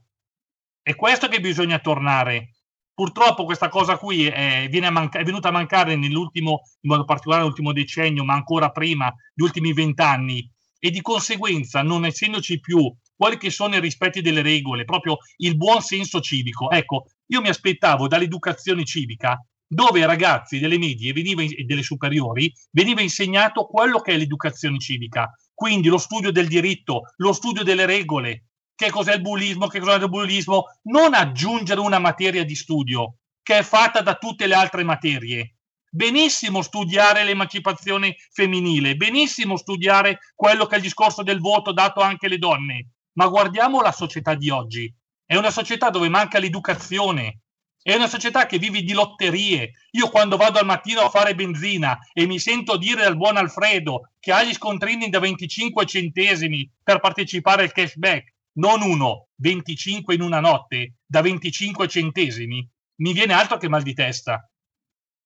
Speaker 15: È questo che bisogna tornare. Purtroppo questa cosa qui è, manca- è venuta a mancare nell'ultimo, in modo particolare nell'ultimo decennio, ma ancora prima, gli ultimi vent'anni, e di conseguenza, non essendoci più quelli che sono i rispetti delle regole, proprio il buon senso civico. Ecco, io mi aspettavo dall'educazione civica, dove ai ragazzi delle medie e delle superiori veniva insegnato quello che è l'educazione civica, quindi lo studio del diritto, lo studio delle regole, che cos'è il bullismo, che cos'è il bullismo, non aggiungere una materia di studio che è fatta da tutte le altre materie. benissimo studiare l'emancipazione femminile, benissimo studiare quello che è il discorso del voto dato anche alle donne, ma guardiamo la società di oggi. È una società dove manca l'educazione, è una società che vive di lotterie. Io quando vado al mattino a fare benzina e mi sento dire dal buon Alfredo che ha gli scontrini da 25 centesimi per partecipare al cashback, non uno, 25 in una notte, da 25 centesimi, mi viene altro che mal di testa.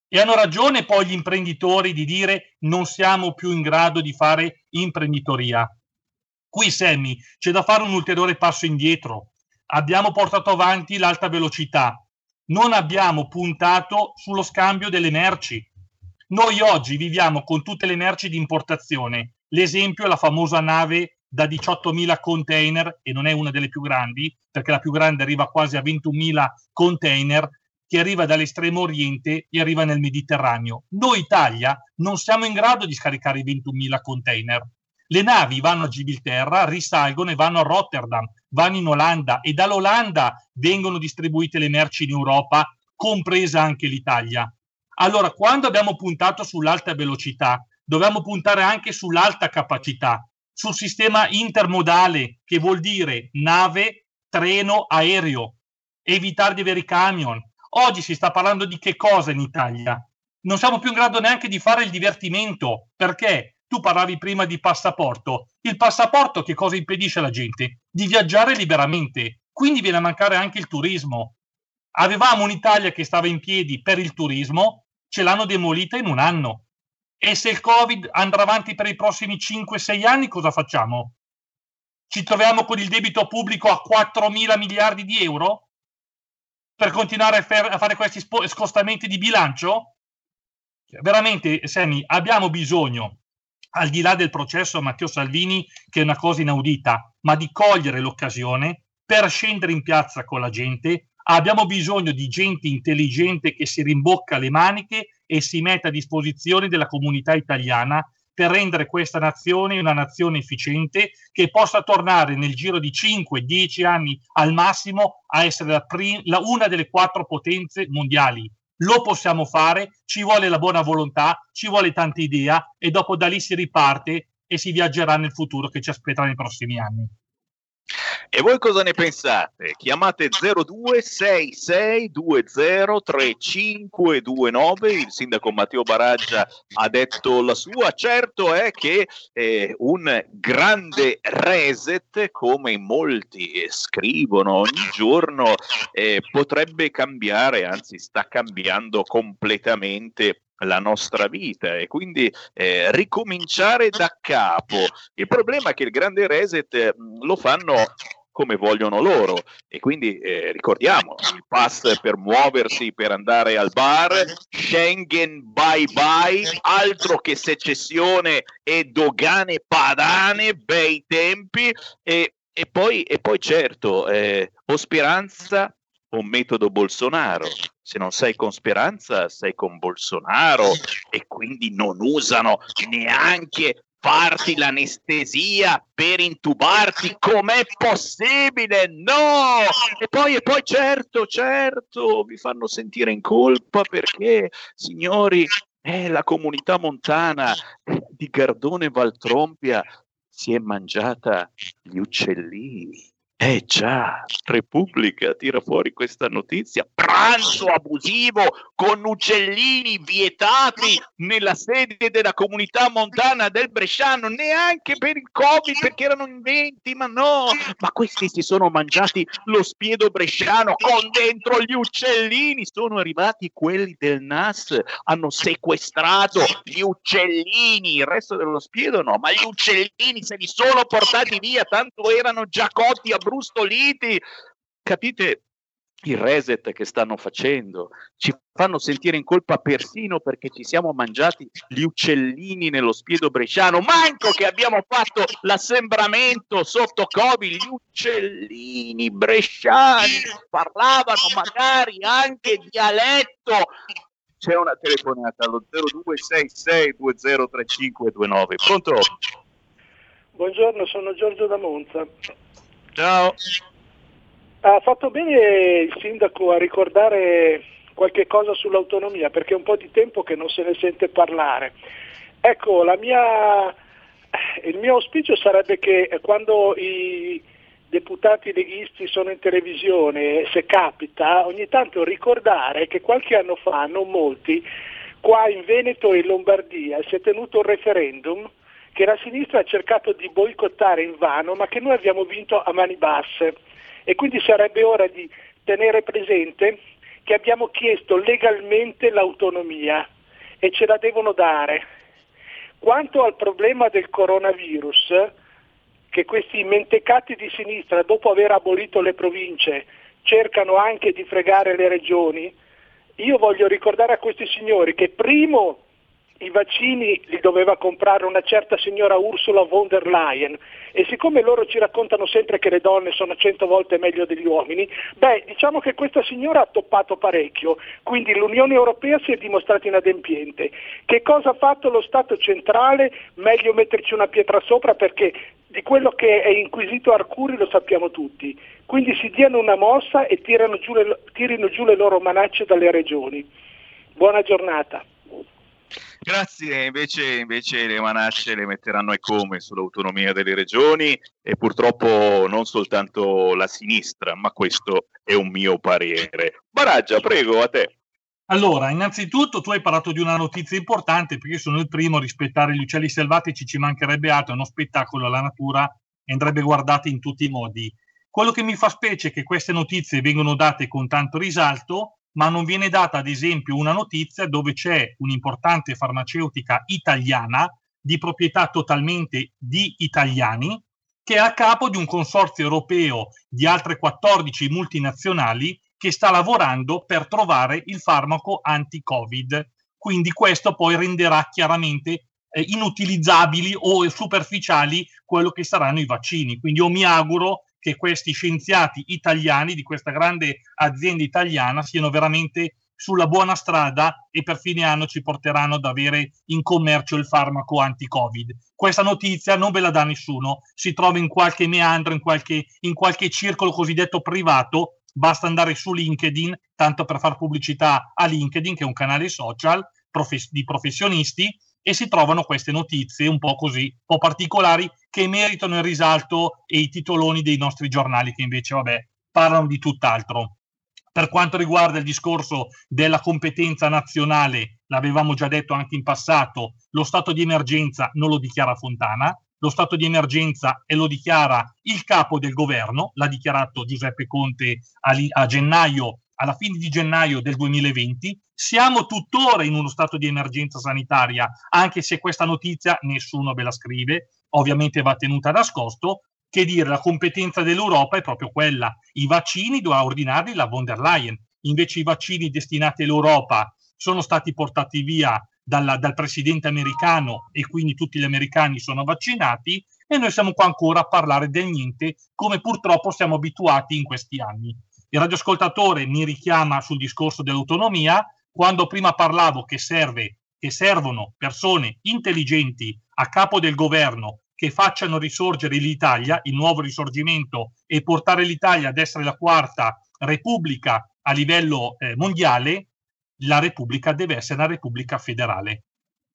Speaker 15: E hanno ragione poi gli imprenditori di dire non siamo più in grado di fare imprenditoria. Qui, Sammy, c'è da fare un ulteriore passo indietro. Abbiamo portato avanti l'alta velocità, non abbiamo puntato sullo scambio delle merci. Noi oggi viviamo con tutte le merci di importazione. L'esempio è la famosa nave da 18.000 container, e non è una delle più grandi, perché la più grande arriva quasi a 21.000 container, che arriva dall'estremo oriente e arriva nel Mediterraneo. Noi Italia non siamo in grado di scaricare i 21.000 container. Le navi vanno a Gibilterra, risalgono e vanno a Rotterdam, vanno in Olanda e dall'Olanda vengono distribuite le merci in Europa, compresa anche l'Italia. Allora, quando abbiamo puntato sull'alta velocità, dobbiamo puntare anche sull'alta capacità, sul sistema intermodale, che vuol dire nave, treno, aereo, evitare di avere i camion. Oggi si sta parlando di che cosa in Italia? Non siamo più in grado neanche di fare il divertimento. Perché? Tu parlavi prima di passaporto. Il passaporto che cosa impedisce alla gente? Di viaggiare liberamente. Quindi viene a mancare anche il turismo. Avevamo un'Italia che stava in piedi per il turismo, ce l'hanno demolita in un anno. E se il Covid andrà avanti per i prossimi 5-6 anni, cosa facciamo? Ci troviamo con il debito pubblico a 4 mila miliardi di euro? Per continuare a, fare questi scostamenti di bilancio? Veramente, Sammy, abbiamo bisogno al di là del processo a Matteo Salvini, che è una cosa inaudita, ma di cogliere l'occasione per scendere in piazza con la gente. Abbiamo bisogno di gente intelligente che si rimbocca le maniche e si metta a disposizione della comunità italiana per rendere questa nazione una nazione efficiente che possa tornare nel giro di 5-10 anni al massimo a essere la prim- la, una delle quattro potenze mondiali lo possiamo fare, ci vuole la buona volontà, ci vuole tanta idea e dopo da lì si riparte e si viaggerà nel futuro che ci aspetta nei prossimi anni.
Speaker 4: E voi cosa ne pensate? Chiamate 0266203529, il sindaco Matteo Baraggia ha detto la sua, certo è che eh, un grande reset, come molti scrivono ogni giorno, eh, potrebbe cambiare, anzi sta cambiando completamente la nostra vita e quindi eh, ricominciare da capo. Il problema è che il grande reset mh, lo fanno come vogliono loro. E quindi eh, ricordiamo il pass per muoversi per andare al bar Schengen bye bye altro che secessione e dogane padane bei tempi. E, e, poi, e poi certo eh, o speranza o metodo Bolsonaro. Se non sei con Speranza sei con Bolsonaro e quindi non usano neanche farti l'anestesia per intubarti, com'è possibile? No! E poi, e poi certo, certo, vi fanno sentire in colpa perché, signori, eh, la comunità montana di Gardone Valtrompia si è mangiata gli uccellini. Eh già, Repubblica tira fuori questa notizia. Pranzo abusivo con uccellini vietati nella sede della comunità montana del Bresciano, neanche per il Covid perché erano inventi, ma no, ma questi si sono mangiati lo spiedo bresciano con dentro gli uccellini. Sono arrivati quelli del NAS, hanno sequestrato gli uccellini, il resto dello spiedo no, ma gli uccellini se li sono portati via, tanto erano già cotti a brustoliti. Capite il reset che stanno facendo? Ci fanno sentire in colpa persino perché ci siamo mangiati gli uccellini nello spiedo bresciano. Manco che abbiamo fatto l'assembramento sotto Covid, gli uccellini bresciani parlavano magari anche dialetto. C'è una telefonata allo 0266203529. Pronto?
Speaker 16: Buongiorno, sono Giorgio da Monza.
Speaker 4: Ciao.
Speaker 16: Ha fatto bene il sindaco a ricordare qualche cosa sull'autonomia, perché è un po' di tempo che non se ne sente parlare. Ecco, mia, il mio auspicio sarebbe che quando i deputati leghisti sono in televisione, se capita, ogni tanto ricordare che qualche anno fa, non molti, qua in Veneto e in Lombardia si è tenuto un referendum che la sinistra ha cercato di boicottare in vano, ma che noi abbiamo vinto a mani basse. E quindi sarebbe ora di tenere presente che abbiamo chiesto legalmente l'autonomia e ce la devono dare. Quanto al problema del coronavirus, che questi mentecatti di sinistra, dopo aver abolito le province, cercano anche di fregare le regioni, io voglio ricordare a questi signori che primo i vaccini li doveva comprare una certa signora Ursula von der Leyen e siccome loro ci raccontano sempre che le donne sono cento volte meglio degli uomini, beh diciamo che questa signora ha toppato parecchio, quindi l'Unione Europea si è dimostrata inadempiente. Che cosa ha fatto lo Stato centrale? Meglio metterci una pietra sopra perché di quello che è inquisito Arcuri lo sappiamo tutti. Quindi si diano una mossa e giù le, tirino giù le loro manacce dalle regioni. Buona giornata.
Speaker 4: Grazie, invece, invece, le manacce le metteranno e come sull'autonomia delle regioni e purtroppo non soltanto la sinistra, ma questo è un mio parere. Baraggia, prego, a te.
Speaker 15: Allora, innanzitutto tu hai parlato di una notizia importante perché sono il primo a rispettare gli uccelli selvatici, ci mancherebbe altro, è uno spettacolo alla natura e andrebbe guardato in tutti i modi. Quello che mi fa specie è che queste notizie vengono date con tanto risalto ma non viene data ad esempio una notizia dove c'è un'importante farmaceutica italiana di proprietà totalmente di italiani che è a capo di un consorzio europeo di altre 14 multinazionali che sta lavorando per trovare il farmaco anti-Covid. Quindi questo poi renderà chiaramente eh, inutilizzabili o superficiali quello che saranno i vaccini. Quindi io mi auguro che questi scienziati italiani di questa grande azienda italiana siano veramente sulla buona strada e per fine anno ci porteranno ad avere in commercio il farmaco anti-Covid. Questa notizia non ve la dà nessuno, si trova in qualche meandro, in qualche, in qualche circolo cosiddetto privato, basta andare su LinkedIn, tanto per far pubblicità a LinkedIn, che è un canale social profes- di professionisti, e si trovano queste notizie un po' così, un po' particolari, che meritano il risalto e i titoloni dei nostri giornali, che invece, vabbè, parlano di tutt'altro. Per quanto riguarda il discorso della competenza nazionale, l'avevamo già detto anche in passato, lo stato di emergenza non lo dichiara Fontana, lo stato di emergenza e lo dichiara il capo del governo, l'ha dichiarato Giuseppe Conte a, a gennaio alla fine di gennaio del 2020. Siamo tuttora in uno stato di emergenza sanitaria, anche se questa notizia nessuno ve la scrive, ovviamente va tenuta nascosto. Che dire, la competenza dell'Europa è proprio quella. I vaccini doveva ordinarli la von der Leyen, invece i vaccini destinati all'Europa sono stati portati via dalla, dal presidente americano e quindi tutti gli americani sono vaccinati e noi siamo qua ancora a parlare del niente come purtroppo siamo abituati in questi anni. Il radioascoltatore mi richiama sul discorso dell'autonomia, quando prima parlavo che, serve, che servono persone intelligenti a capo del governo che facciano risorgere l'Italia, il nuovo risorgimento e portare l'Italia ad essere la quarta repubblica a livello eh, mondiale, la repubblica deve essere una repubblica federale.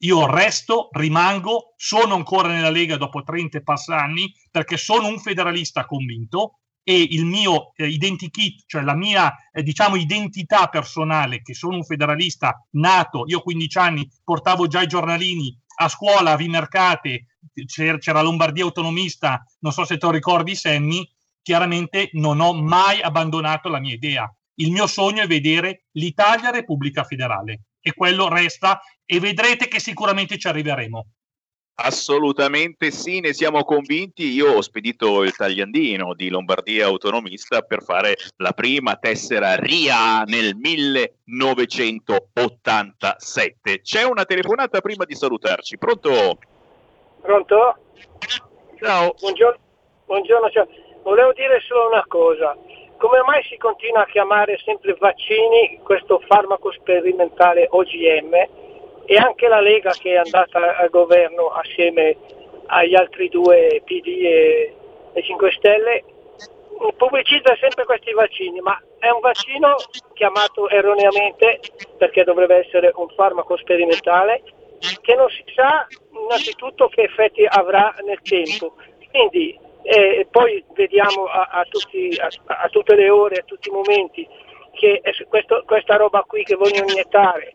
Speaker 15: Io resto, rimango, sono ancora nella Lega dopo 30 e passa anni perché sono un federalista convinto e il mio eh, identikit, cioè la mia eh, diciamo identità personale, che sono un federalista nato, io a 15 anni portavo già i giornalini a scuola, a Vimercate, c'era Lombardia autonomista, non so se te lo ricordi Sammy, chiaramente non ho mai abbandonato la mia idea. Il mio sogno è vedere l'Italia Repubblica Federale e quello resta e vedrete che sicuramente ci arriveremo.
Speaker 4: Assolutamente sì, ne siamo convinti. Io ho spedito il tagliandino di Lombardia Autonomista per fare la prima tessera RIA nel 1987. C'è una telefonata prima di salutarci. Pronto?
Speaker 16: Pronto?
Speaker 4: Ciao.
Speaker 16: Buongiorno, buongiorno ciao. Volevo dire solo una cosa. Come mai si continua a chiamare sempre vaccini questo farmaco sperimentale OGM? E anche la Lega che è andata al governo assieme agli altri due PD e, e 5 Stelle
Speaker 17: pubblicizza sempre questi vaccini, ma è un vaccino chiamato erroneamente perché dovrebbe essere un farmaco sperimentale che non si sa innanzitutto che effetti avrà nel tempo. Quindi eh, poi vediamo a, a, tutti, a, a, tutte le ore, a tutti i momenti che questo, questa roba qui che vogliono iniettare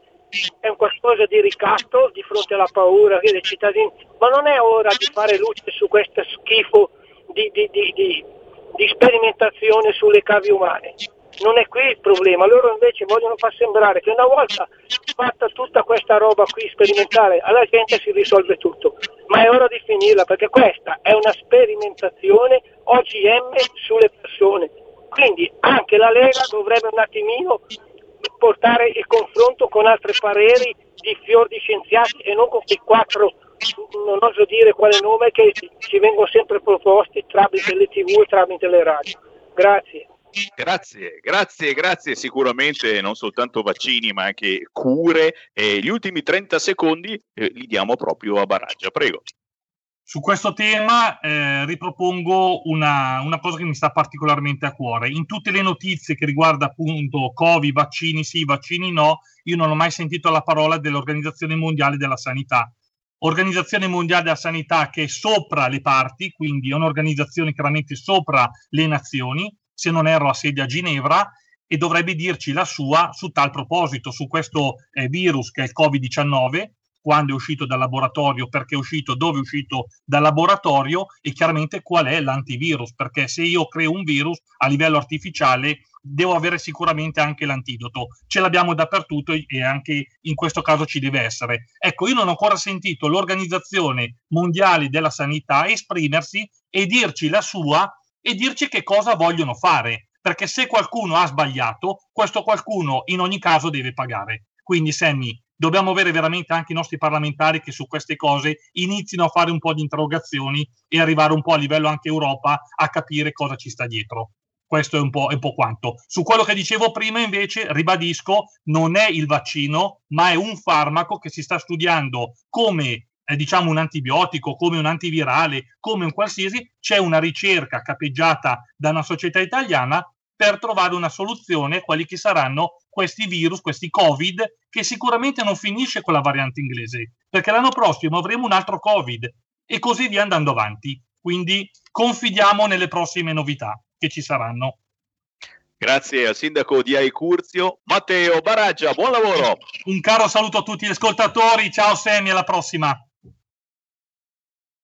Speaker 17: è un qualcosa di ricatto di fronte alla paura dei cittadini, ma non è ora di fare luce su questo schifo di, di, di, di sperimentazione sulle cavi umane. Non è qui il problema, loro invece vogliono far sembrare che una volta fatta tutta questa roba qui sperimentale alla gente si risolve tutto, ma è ora di finirla perché questa è una sperimentazione OGM sulle persone, quindi anche la Lega dovrebbe un attimino portare il confronto con altri pareri di fior di scienziati e non con quei quattro, non oso dire quale nome, che ci vengono sempre proposti tramite le tv e tramite le radio. Grazie.
Speaker 4: Grazie, grazie, grazie. Sicuramente non soltanto vaccini, ma anche cure. E gli ultimi 30 secondi eh, li diamo proprio a Baraggia. Prego.
Speaker 15: Su questo tema eh, ripropongo una, una, cosa che mi sta particolarmente a cuore. In tutte le notizie che riguarda appunto Covid, vaccini sì, vaccini no, io non ho mai sentito la parola dell'Organizzazione Mondiale della Sanità. Organizzazione Mondiale della Sanità che è sopra le parti, quindi è un'organizzazione chiaramente sopra le nazioni, se non erro ha sede a Ginevra, e dovrebbe dirci la sua su tal proposito, su questo eh, virus che è il Covid-19, quando è uscito dal laboratorio, perché è uscito, dove è uscito dal laboratorio e chiaramente qual è l'antivirus, perché se io creo un virus a livello artificiale devo avere sicuramente anche l'antidoto. Ce l'abbiamo dappertutto e anche in questo caso ci deve essere. Ecco, io non ho ancora sentito l'Organizzazione Mondiale della Sanità esprimersi e dirci la sua e dirci che cosa vogliono fare, perché se qualcuno ha sbagliato, questo qualcuno in ogni caso deve pagare. Quindi Sammy, dobbiamo avere veramente anche i nostri parlamentari che su queste cose inizino a fare un po' di interrogazioni e arrivare un po' a livello anche Europa a capire cosa ci sta dietro. Questo è un, po', è un po' quanto. Su quello che dicevo prima, invece, ribadisco, non è il vaccino, ma è un farmaco che si sta studiando come eh, diciamo un antibiotico, come un antivirale, come un qualsiasi, c'è una ricerca capeggiata da una società italiana per trovare una soluzione a quelli che saranno questi virus, questi Covid, che sicuramente non finisce con la variante inglese, perché l'anno prossimo avremo un altro Covid e così via andando avanti. Quindi confidiamo nelle prossime novità che ci saranno.
Speaker 4: Grazie al sindaco di Aicurzio, Matteo Baraggia, buon lavoro.
Speaker 15: Un caro saluto a tutti gli ascoltatori, ciao Semi, alla prossima.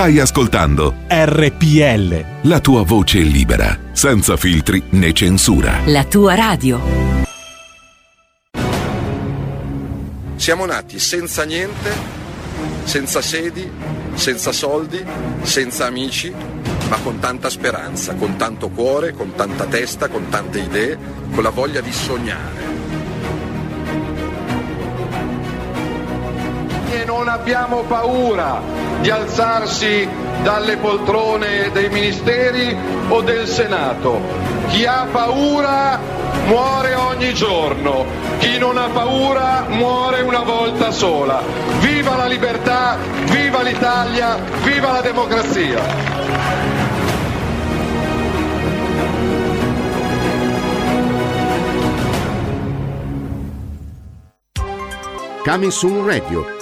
Speaker 18: Stai ascoltando
Speaker 13: RPL.
Speaker 18: La tua voce libera, senza filtri né censura.
Speaker 19: La tua radio.
Speaker 20: Siamo nati senza niente, senza sedi, senza soldi, senza amici, ma con tanta speranza, con tanto cuore, con tanta testa, con tante idee, con la voglia di sognare.
Speaker 21: E non abbiamo paura di alzarsi dalle poltrone dei ministeri o del Senato. Chi ha paura muore ogni giorno, chi non ha paura muore una volta sola. Viva la libertà, viva l'Italia, viva la democrazia!
Speaker 22: Coming Soon Radio,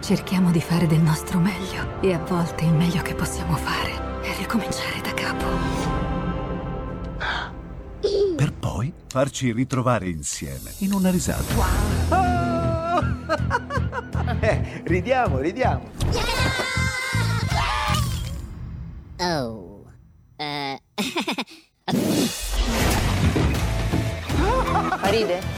Speaker 23: Cerchiamo di fare del nostro meglio e a volte il meglio che possiamo fare è ricominciare da capo.
Speaker 24: Per poi farci ritrovare insieme in una risata.
Speaker 25: ridiamo, ridiamo.
Speaker 26: Oh. Eh.
Speaker 27: Ride?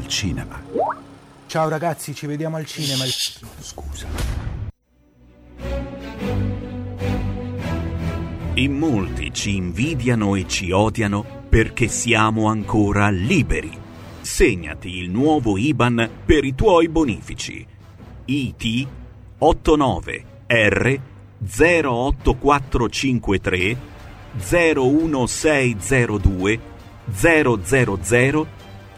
Speaker 24: Al cinema.
Speaker 28: Ciao ragazzi, ci vediamo al cinema. Scusa.
Speaker 29: In molti ci invidiano e ci odiano perché siamo ancora liberi. Segnati il nuovo IBAN per i tuoi bonifici. IT 89 R 08453 01602 000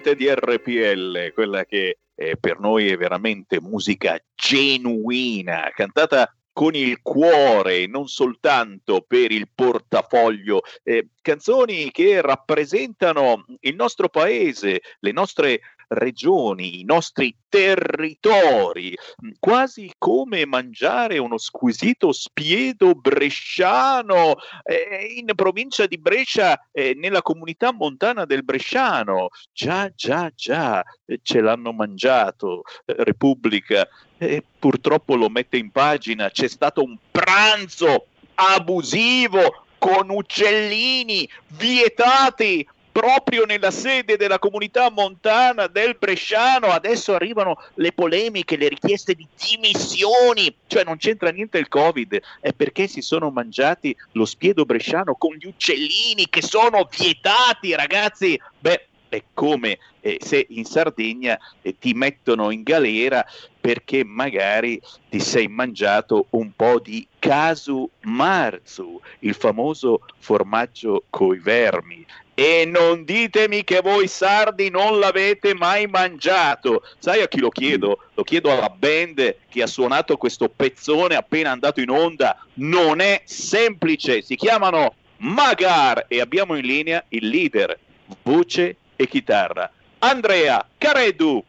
Speaker 4: indipendente di RPL, quella che eh, per noi è veramente musica genuina, cantata con il cuore, non soltanto per il portafoglio, eh, canzoni che rappresentano il nostro paese, le nostre regioni, i nostri territori, quasi come mangiare uno squisito spiedo bresciano eh, in provincia di Brescia, eh, nella comunità montana del Bresciano. Già, già, già, eh, ce l'hanno mangiato, eh, Repubblica. E purtroppo lo mette in pagina, c'è stato un pranzo abusivo con uccellini vietati proprio nella sede della comunità montana del Bresciano. Adesso arrivano le polemiche, le richieste di dimissioni, cioè non c'entra niente il Covid, è perché si sono mangiati lo spiedo bresciano con gli uccellini che sono vietati, ragazzi. Beh, è come eh, se in Sardegna eh, ti mettono in galera perché magari ti sei mangiato un po' di casu marzu, il famoso formaggio coi vermi. E non ditemi che voi sardi non l'avete mai mangiato. Sai a chi lo chiedo? Lo chiedo alla band che ha suonato questo pezzone appena andato in onda. Non è semplice, si chiamano Magar e abbiamo in linea il leader, voce e chitarra. Andrea Careddu.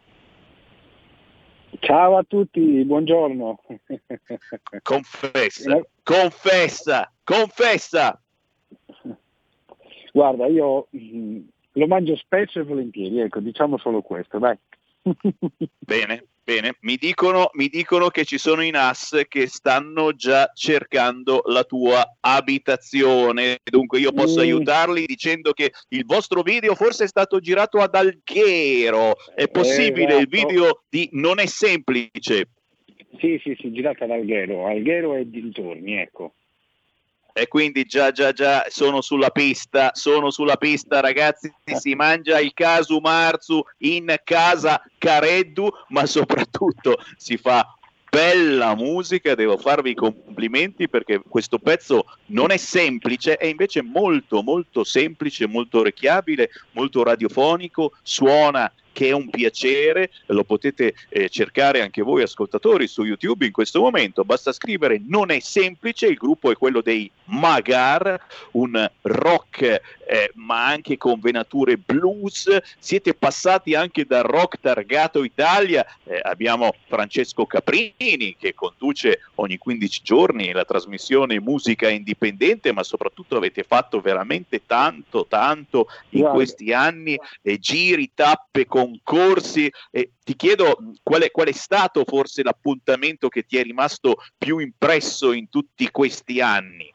Speaker 30: Ciao a tutti, buongiorno.
Speaker 4: Confessa, confessa, confessa.
Speaker 30: Guarda, io mh, lo mangio spesso e volentieri, ecco, diciamo solo questo, dai.
Speaker 4: Bene, bene. Mi dicono, mi dicono che ci sono i NAS che stanno già cercando la tua abitazione. Dunque io posso mm. aiutarli dicendo che il vostro video forse è stato girato ad Alghero. È possibile?
Speaker 30: Esatto.
Speaker 4: Il video di Non è semplice.
Speaker 30: Sì, sì, sì, girato ad Alghero, Alghero e dintorni, ecco.
Speaker 4: E quindi già già già sono sulla pista, sono sulla pista ragazzi, si mangia il casu marzu in casa Careddu, ma soprattutto si fa bella musica, devo farvi i complimenti perché questo pezzo non è semplice, è invece molto molto semplice, molto orecchiabile, molto radiofonico, suona che è un piacere, lo potete eh, cercare anche voi ascoltatori su YouTube in questo momento, basta scrivere non è semplice, il gruppo è quello dei Magar, un rock eh, ma anche con venature blues, siete passati anche dal rock targato Italia, eh, abbiamo Francesco Caprini che conduce ogni 15 giorni la trasmissione Musica Indipendente, ma soprattutto avete fatto veramente tanto, tanto in questi anni, giri, tappe, concorsi. E ti chiedo qual è, qual è stato forse l'appuntamento che ti è rimasto più impresso in tutti questi anni?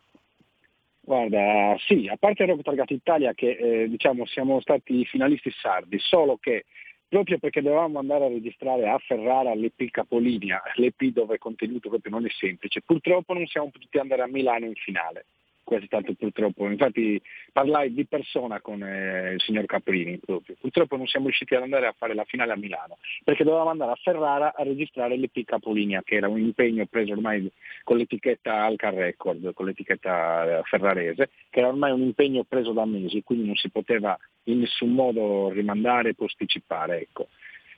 Speaker 30: Guarda, sì, a parte Rock Targato Italia che eh, diciamo siamo stati finalisti sardi, solo che proprio perché dovevamo andare a registrare a Ferrara l'EP Capolinia, l'EP dove il contenuto proprio non è semplice, purtroppo non siamo potuti andare a Milano in finale. Questo è stato purtroppo, infatti parlai di persona con eh, il signor Caprini proprio. Purtroppo non siamo riusciti ad andare a fare la finale a Milano, perché dovevamo andare a Ferrara a registrare l'EP Capolinia, che era un impegno preso ormai con l'etichetta Alcar Record, con l'etichetta eh, ferrarese, che era ormai un impegno preso da mesi, quindi non si poteva in nessun modo rimandare posticipare. Ecco.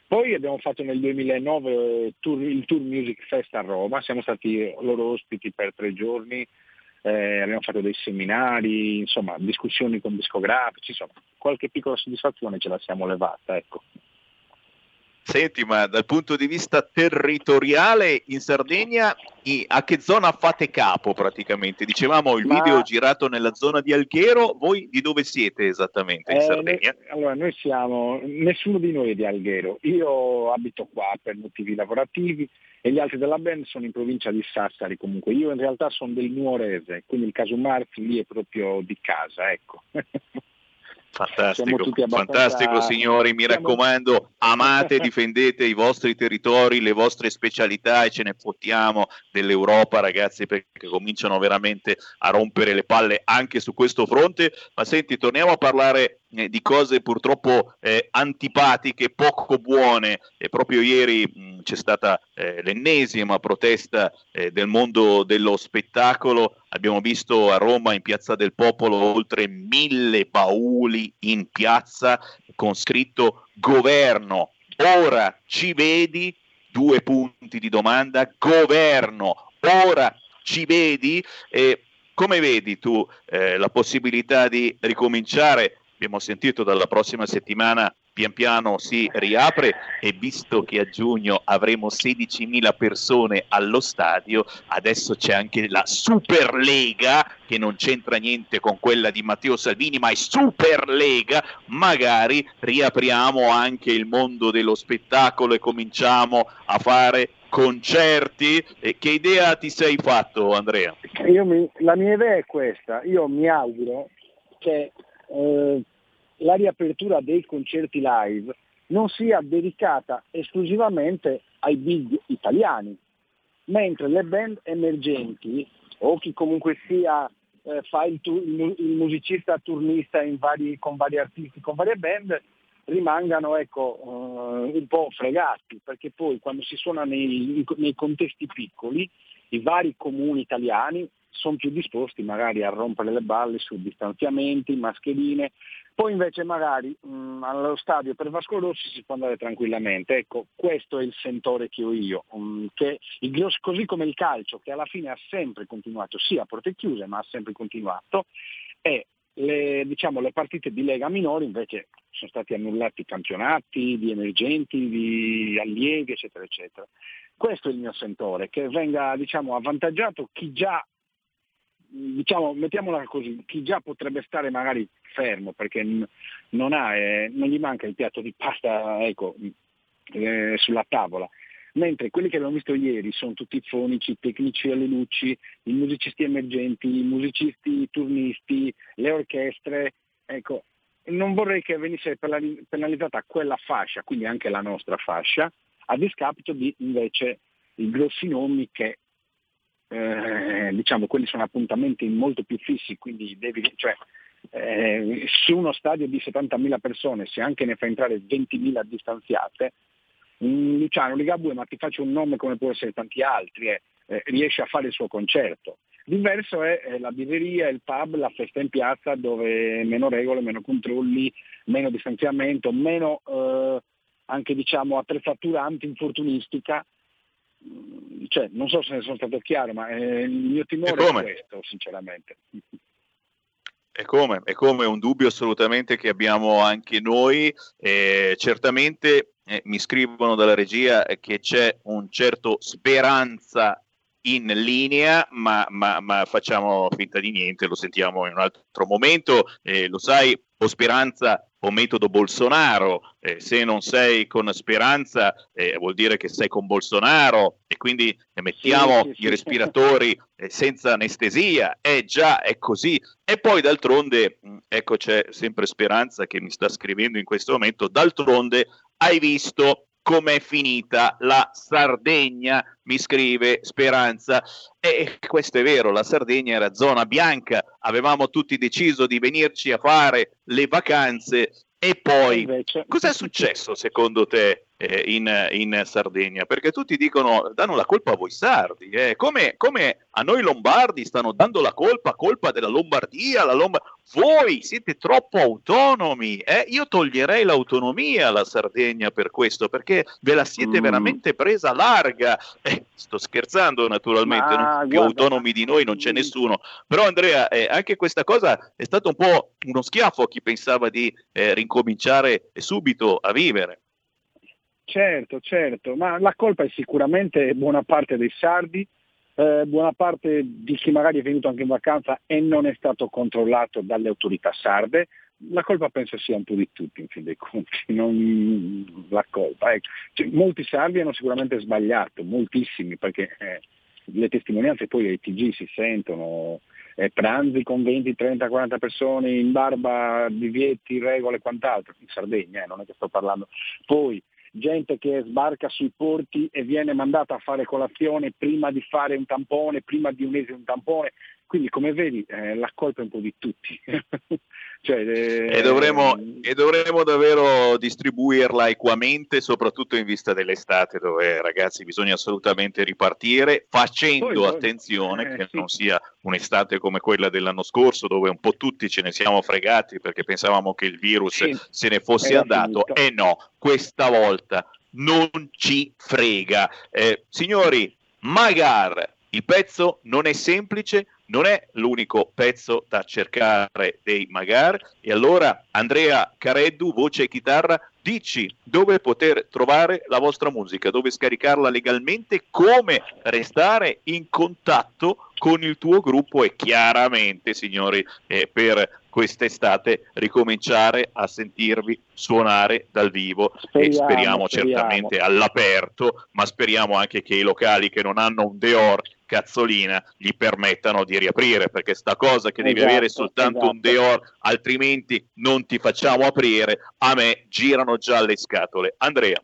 Speaker 30: Poi abbiamo fatto nel 2009 tour- il Tour Music Fest a Roma, siamo stati loro ospiti per tre giorni, eh, abbiamo fatto dei seminari, insomma, discussioni con discografici, insomma, qualche piccola soddisfazione ce la siamo levata, ecco.
Speaker 4: Senti, ma dal punto di vista territoriale in Sardegna a che zona fate capo praticamente? Dicevamo il
Speaker 30: Ma-
Speaker 4: video girato nella zona di Alghero, voi di dove siete esattamente in
Speaker 30: Eh,
Speaker 4: Sardegna?
Speaker 30: noi- allora, noi siamo, nessuno di noi è di Alghero, io abito qua per motivi lavorativi e gli altri della band sono in provincia di Sassari comunque, io in realtà sono del Nuorese, quindi il caso Marzi lì è proprio di casa, ecco.
Speaker 4: Fantastico,
Speaker 30: abbastanza-
Speaker 4: fantastico signori, mi
Speaker 30: siamo-
Speaker 4: raccomando, amate difendete i vostri territori, le vostre specialità e ce ne fottiamo dell'Europa ragazzi perché cominciano veramente a rompere le palle anche su questo fronte, ma senti, torniamo a parlare di cose purtroppo eh, antipatiche, poco buone e proprio ieri mh, c'è stata eh, l'ennesima protesta eh, del mondo dello spettacolo, abbiamo visto a Roma in Piazza del Popolo oltre mille bauli in piazza con scritto governo. Ora ci vedi? Due punti di domanda. Governo. Ora ci vedi? E come vedi tu eh, la possibilità di ricominciare? Abbiamo sentito dalla prossima settimana pian piano si riapre e visto che a giugno avremo 16.000 persone allo stadio, adesso c'è anche la Superlega che non c'entra niente con quella di Matteo Salvini, ma è Superlega, magari riapriamo anche il mondo dello spettacolo e cominciamo a fare concerti. Che idea ti sei fatto Andrea?
Speaker 30: Mi, la mia idea è questa, io mi auguro che eh, la riapertura dei concerti live non sia dedicata esclusivamente ai big italiani, mentre le band emergenti o chi comunque sia eh, fa il, tu- il, musicista turnista vari, con vari artisti, con varie band, rimangano ecco, uh, un po' fregati, perché poi quando si suona nei, nei contesti piccoli, i vari comuni italiani sono più disposti magari a rompere le balle su distanziamenti, mascherine, poi invece magari mh, allo stadio per Vasco Rossi si può andare tranquillamente. Ecco, questo è il sentore che ho io, mh, che il, così come il calcio, che alla fine ha sempre continuato, sì a porte chiuse, ma ha sempre continuato, e le, diciamo, le partite di Lega minori invece sono stati annullati campionati di emergenti, di allievi, eccetera, eccetera. Questo è il mio sentore, che venga diciamo, avvantaggiato chi già diciamo, mettiamola così, chi già potrebbe stare magari fermo perché non, ha, eh, non gli manca il piatto di pasta ecco, eh, sulla tavola, mentre quelli che abbiamo visto ieri sono tutti i fonici, i tecnici alle luci, i musicisti emergenti, i musicisti turnisti, le orchestre, ecco, non vorrei che venisse penalizzata quella fascia, quindi anche la nostra fascia, a discapito di invece i grossi nomi che eh, diciamo quelli sono appuntamenti molto più fissi, quindi devi, cioè, eh, su uno stadio di 70.000 persone, se anche ne fa entrare 20.000 distanziate, Luciano Ligabue, ma ti faccio un nome come può essere tanti altri, eh, eh, riesce a fare il suo concerto. Diverso è la birreria, il pub, la festa in piazza dove meno regole, meno controlli, meno distanziamento, meno eh, anche diciamo, attrezzatura anti-infortunistica cioè, non so se ne sono stato chiaro, ma eh, il mio timore è questo, sinceramente.
Speaker 4: È come, è come un dubbio assolutamente che abbiamo anche noi. Eh, certamente eh, mi scrivono dalla regia che c'è un certo speranza in linea, ma, ma, ma, facciamo finta di niente, lo sentiamo in un altro momento. Eh, lo sai, o Speranza o metodo Bolsonaro. Eh, se non sei con Speranza eh, vuol dire che sei con Bolsonaro e quindi eh, mettiamo sì, sì, i respiratori eh, senza anestesia. Eh già, è così. E poi d'altronde, mh, ecco c'è sempre Speranza che mi sta scrivendo in questo momento, d'altronde hai visto com'è finita la Sardegna, mi scrive Speranza. E questo è vero, la Sardegna era zona bianca, avevamo tutti deciso di venirci a fare le vacanze e poi Invece... cos'è successo secondo te eh, in, in, Sardegna? Perché tutti dicono danno la colpa a voi sardi, eh? come, come, a noi lombardi stanno dando la colpa, colpa della Lombardia, la Lomb- voi siete troppo autonomi, eh? io toglierei l'autonomia alla Sardegna per questo, perché ve la siete mm. veramente presa larga. Eh, sto scherzando naturalmente, Ma, non, più autonomi di noi non c'è nessuno, però Andrea, eh, anche questa cosa è stato un po' uno schiaffo a chi pensava di eh, ricominciare subito a vivere.
Speaker 30: Certo, certo, ma la colpa è sicuramente buona parte dei sardi, eh, buona parte di chi magari è venuto anche in vacanza e non è stato controllato dalle autorità sarde. La colpa penso sia un po' di tutti in fin dei conti, non la colpa. Ecco. Cioè, molti sardi hanno sicuramente sbagliato, moltissimi, perché eh, le testimonianze poi ai TG si sentono, eh, pranzi con 20, 30, 40 persone in barba, divieti, regole e quant'altro, in Sardegna, eh, non è che sto parlando. Poi gente che sbarca sui porti e viene mandata a fare colazione prima di fare un tampone, prima di unirsi un tampone, Quindi come vedi eh, la colpa è un po' di tutti. cioè, eh,
Speaker 4: e, dovremo, e, dovremo, davvero distribuirla equamente, soprattutto in vista dell'estate, dove ragazzi bisogna assolutamente ripartire, facendo poi, attenzione eh, che sì. non sia un'estate come quella dell'anno scorso, dove un po' tutti ce ne siamo fregati perché pensavamo che il virus sì. se ne fosse Era andato. Finito. E no, questa volta non ci frega. Eh, signori, Magar, il pezzo non è semplice, non è l'unico pezzo da cercare dei Magar. E allora Andrea Careddu, voce e chitarra, dici dove poter trovare la vostra musica, dove scaricarla legalmente, come restare in contatto con il tuo gruppo e chiaramente, signori, eh, per quest'estate ricominciare a sentirvi suonare dal vivo. Speriamo, e speriamo, speriamo. certamente all'aperto, ma speriamo anche che i locali che non hanno un Deor cazzolina gli permettano di riaprire perché sta cosa che devi esatto, avere soltanto esatto. un Deor altrimenti non ti facciamo aprire. A me girano già le scatole. Andrea.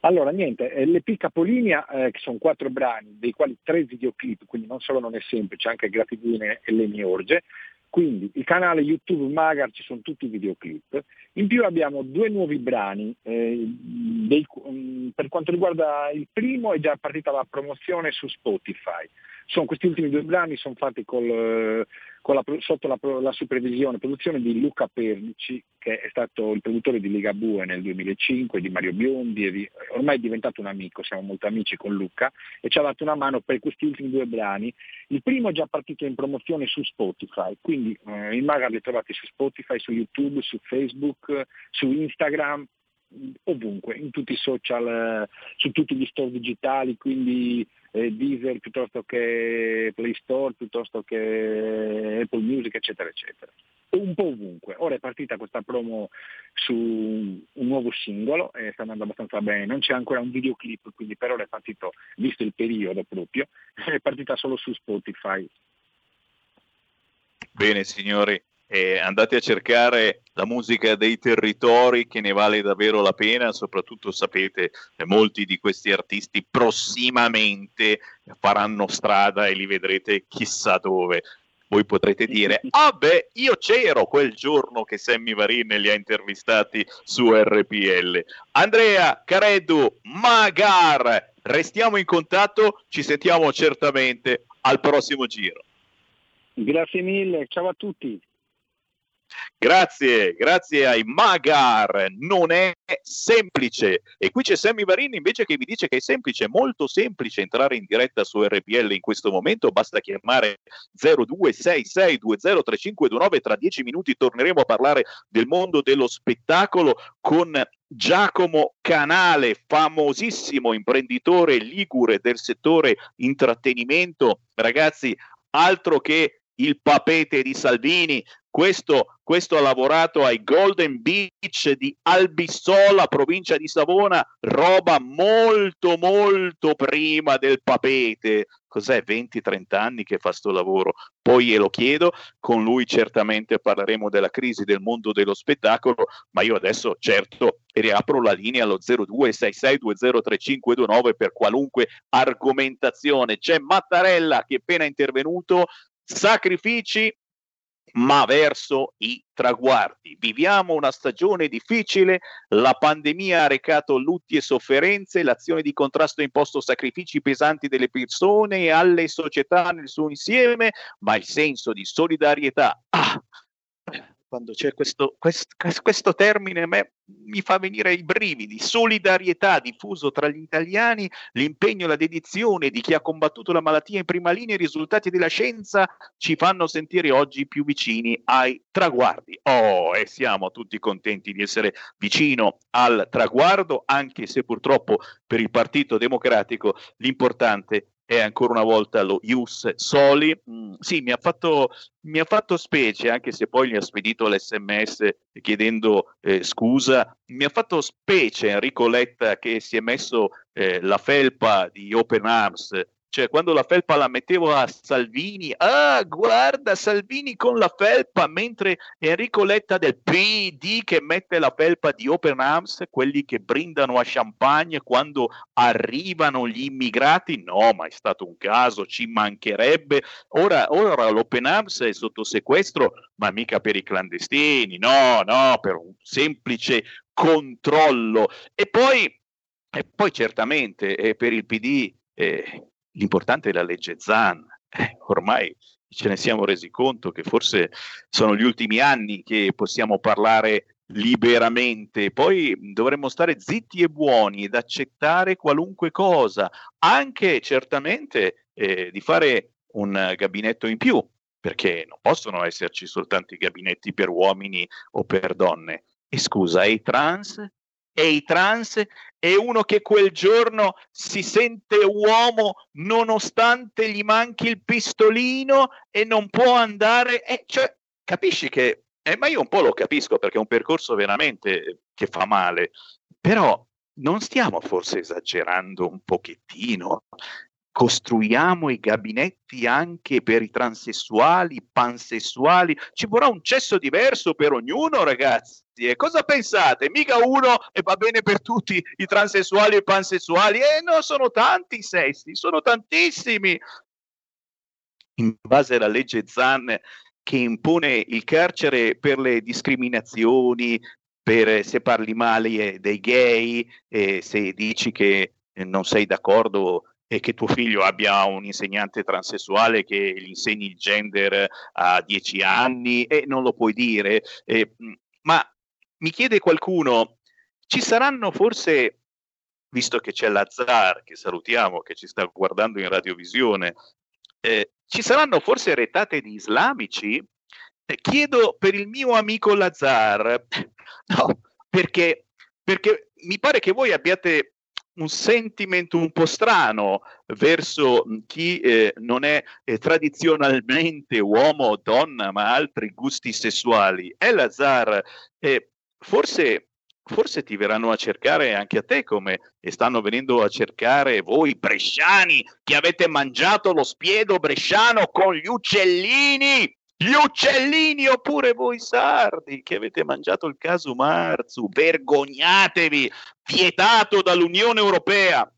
Speaker 30: Allora, niente, eh, l'EP Capolinia, eh, che sono quattro brani, dei quali tre videoclip, quindi non solo non è semplice, anche Gratitudine e Le mie orge, quindi il canale YouTube Magar ci sono tutti i videoclip. In più abbiamo due nuovi brani. Eh, dei, um, per quanto riguarda il primo è già partita la promozione su Spotify. Sono, questi ultimi due brani sono fatti col, la, sotto la, la, supervisione produzione di Luca Pernici, che è stato il produttore di Ligabue nel 2005, di Mario Biondi, di, ormai è diventato un amico, siamo molto amici con Luca, e ci ha dato una mano per questi ultimi due brani. Il primo è già partito in promozione su Spotify, quindi eh, il Maga li trovate su Spotify, su YouTube, su Facebook, su Instagram, ovunque, in tutti i social, su tutti gli store digitali, quindi eh, Deezer piuttosto che Play Store, piuttosto che Apple Music, eccetera, eccetera. Un po' ovunque. Ora è partita questa promo su un nuovo singolo e sta andando abbastanza bene. Non c'è ancora un videoclip, quindi per ora è partito, visto il periodo proprio, è partita solo su Spotify.
Speaker 4: Bene signori, eh, andate a cercare la musica dei territori che ne vale davvero la pena, soprattutto sapete che molti di questi artisti prossimamente faranno strada e li vedrete chissà dove. Voi potrete dire, ah beh, io c'ero quel giorno che Sammy Varin li ha intervistati su RPL. Andrea Careddu, Magar, restiamo in contatto, ci sentiamo certamente al prossimo giro.
Speaker 30: Grazie mille, ciao a tutti.
Speaker 4: Grazie, grazie ai Magar, non è semplice. E qui c'è Sammy Varini invece che vi dice che è semplice, molto semplice entrare in diretta su RPL in questo momento, basta chiamare 0266203529, tra dieci minuti torneremo a parlare del mondo dello spettacolo con Giacomo Canale, famosissimo imprenditore ligure del settore intrattenimento. Ragazzi, altro che il papete di Salvini, questo, questo, ha lavorato ai Golden Beach di Albissola, provincia di Savona, roba molto molto prima del papete. Cos'è 20-30 anni che fa sto lavoro? Poi glielo chiedo, con lui certamente parleremo della crisi del mondo dello spettacolo, ma io adesso certo riapro la linea allo 0266203529 per qualunque argomentazione. C'è Mattarella che è appena intervenuto, sacrifici ma verso i traguardi. Viviamo una stagione difficile, la pandemia ha recato lutti e sofferenze, l'azione di contrasto ha imposto sacrifici pesanti delle persone e alle società nel suo insieme, ma il senso di solidarietà ah, quando c'è questo, questo, questo termine, me, mi fa venire i brividi, solidarietà diffuso tra gli italiani, l'impegno e la dedizione di chi ha combattuto la malattia in prima linea, i risultati della scienza ci fanno sentire oggi più vicini ai traguardi. Oh, e siamo tutti contenti di essere vicino al traguardo, anche se purtroppo per il Partito Democratico l'importante è ancora una volta lo Ius Soli. Mm, sì, mi ha, fatto, mi ha, fatto, specie, anche se poi gli ha spedito l'SMS chiedendo eh, scusa, mi ha fatto specie Enrico Letta che si è messo eh, la felpa di Open Arms cioè quando la felpa la mettevo a Salvini, ah guarda Salvini con la felpa, mentre Enrico Letta del PD che mette la felpa di Open Arms, quelli che brindano a champagne quando arrivano gli immigrati, no, ma è stato un caso, ci mancherebbe. Ora, ora l'Open Arms è sotto sequestro, ma mica per i clandestini, no, no, per un semplice controllo. E poi, e poi certamente eh, per il PD eh, l'importante è la legge Zan. Eh, ormai ce ne siamo resi conto che forse sono gli ultimi anni che possiamo parlare liberamente, poi dovremmo stare zitti e buoni ed accettare qualunque cosa, anche certamente eh, di fare un gabinetto in più, perché non possono esserci soltanto i gabinetti per uomini o per donne. E scusa, e i trans? E i trans? E uno che quel giorno si sente uomo nonostante gli manchi il pistolino e non può andare? Eh, cioè, capisci che... Eh, ma io un po' lo capisco perché è un percorso veramente che fa male, però non stiamo forse esagerando un pochettino? Costruiamo i gabinetti anche per i transessuali, pansessuali, ci vorrà un cesso diverso per ognuno, ragazzi. E cosa pensate? Mica uno e va bene per tutti i transessuali e i pansessuali? Eh no, sono tanti i sessi, sono tantissimi. In base alla legge Zan che impone il carcere per le discriminazioni, per se parli male dei gay, eh, se dici che non sei d'accordo e che tuo figlio abbia un insegnante transessuale che gli insegni il gender a dieci anni e non lo puoi dire. Eh, ma mi chiede qualcuno, ci saranno forse, visto che c'è Lazzar, che salutiamo, che ci sta guardando in radiovisione, eh, ci saranno forse retate di islamici? Eh, chiedo per il mio amico Lazzar, no, perché, perché mi pare che voi abbiate un sentimento un po' strano verso chi eh, non è eh, tradizionalmente uomo o donna, ma altri gusti sessuali. Elazar, eh, forse, forse ti verranno a cercare anche a te come stanno venendo a cercare voi bresciani che avete mangiato lo spiedo bresciano con gli uccellini gli uccellini oppure voi sardi che avete mangiato il caso Marzu, vergognatevi, vietato dall'Unione Europea.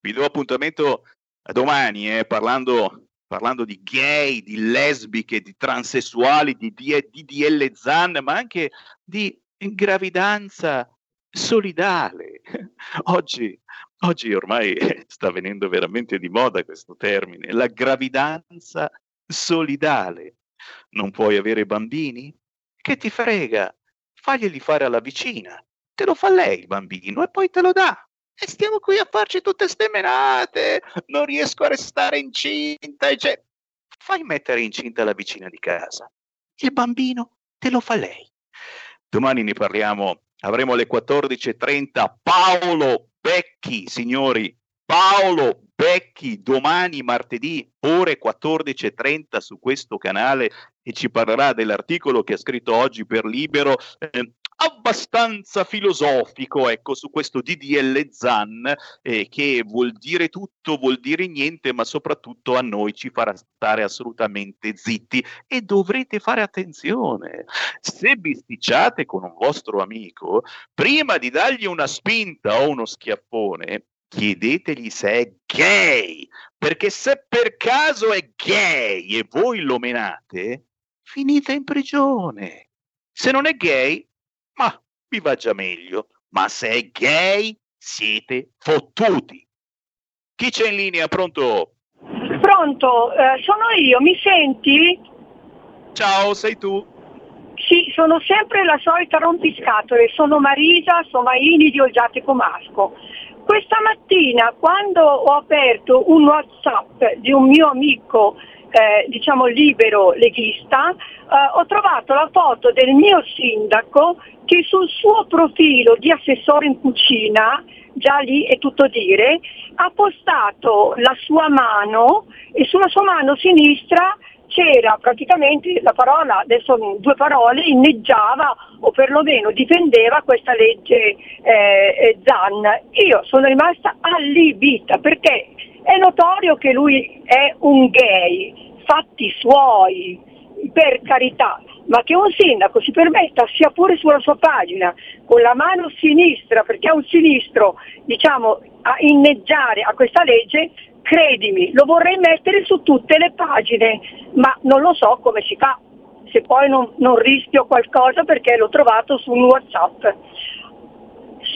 Speaker 4: Vi do appuntamento a domani eh, parlando, parlando, di gay, di lesbiche, di transessuali, di DDL Zan, ma anche di gravidanza solidale. Oggi, oggi ormai sta venendo veramente di moda questo termine, la gravidanza solidale. Non puoi avere bambini? Che ti frega? Faglieli fare alla vicina. Te lo fa lei il bambino e poi te lo dà. E stiamo qui a farci tutte ste menate. Non riesco a restare incinta. Cioè, fai mettere incinta la vicina di casa. Il bambino te lo fa lei. Domani ne parliamo. Avremo alle 14.30 Paolo Becchi, signori. Paolo Becchi domani martedì ore 14.30 su questo canale e ci parlerà dell'articolo che ha scritto oggi per Libero eh, abbastanza filosofico ecco su questo DDL Zan eh, che vuol dire tutto vuol dire niente ma soprattutto a noi ci farà stare assolutamente zitti. E dovrete fare attenzione se bisticciate con un vostro amico prima di dargli una spinta o uno schiaffone chiedetegli se è gay, perché se per caso è gay e voi lo menate, finite in prigione. Se non è gay, ma vi va già meglio, ma se è gay siete fottuti. Chi c'è in linea? Pronto?
Speaker 31: Pronto, eh, sono io, mi senti?
Speaker 4: Ciao, sei tu?
Speaker 31: Sì, sono sempre la solita rompiscatole, sono Marisa Somaini di Olgiate Comasco. Questa mattina quando ho aperto un WhatsApp di un mio amico eh, diciamo libero leghista, eh, ho trovato la foto del mio sindaco che sul suo profilo di assessore in cucina, già lì è tutto dire, ha postato la sua mano e sulla sua mano sinistra c'era praticamente la parola, adesso due parole, inneggiava o perlomeno difendeva questa legge eh, eh Zan. Io sono rimasta allibita perché È notorio che lui è un gay, fatti suoi, per carità, ma che un sindaco si permetta, sia pure sulla sua pagina, con la mano sinistra, perché è un sinistro, diciamo, a inneggiare a questa legge, credimi, lo vorrei mettere su tutte le pagine, ma non lo so come si fa, se poi non, non rischio qualcosa perché l'ho trovato su un Whatsapp.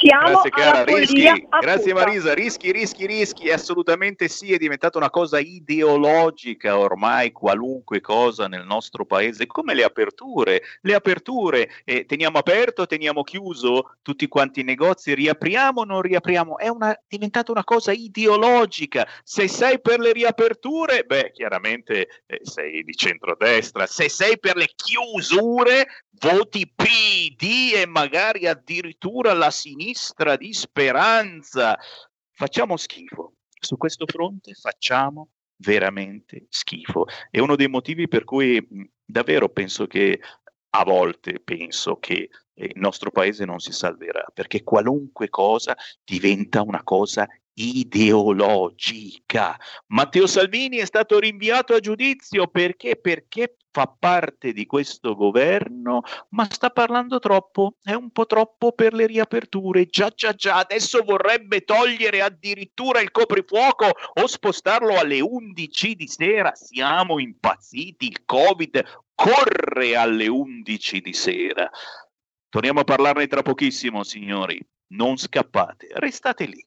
Speaker 31: Siamo
Speaker 4: Grazie cara, rischi, grazie. Marisa, rischi, rischi, rischi, assolutamente sì, è diventata una cosa ideologica ormai qualunque cosa nel nostro paese, come le aperture, le aperture, eh, teniamo aperto, teniamo chiuso tutti quanti i negozi, riapriamo o non riapriamo, è una, diventata una cosa ideologica, se sei per le riaperture, beh chiaramente eh, sei di centrodestra, se sei per le chiusure, voti PD e magari addirittura la sinistra di speranza. Facciamo schifo. Su questo fronte facciamo veramente schifo. È uno dei motivi per cui davvero penso che a volte penso che eh, il nostro paese non si salverà, perché qualunque cosa diventa una cosa ideologica. Matteo Salvini è stato rinviato a giudizio perché? Perché fa parte di questo governo, ma sta parlando troppo, è un po' troppo per le riaperture. Già, già, già, adesso vorrebbe togliere addirittura il coprifuoco o spostarlo alle 11 di sera. Siamo impazziti, il Covid corre alle 11 di sera. Torniamo a parlarne tra pochissimo, signori. Non scappate, restate lì.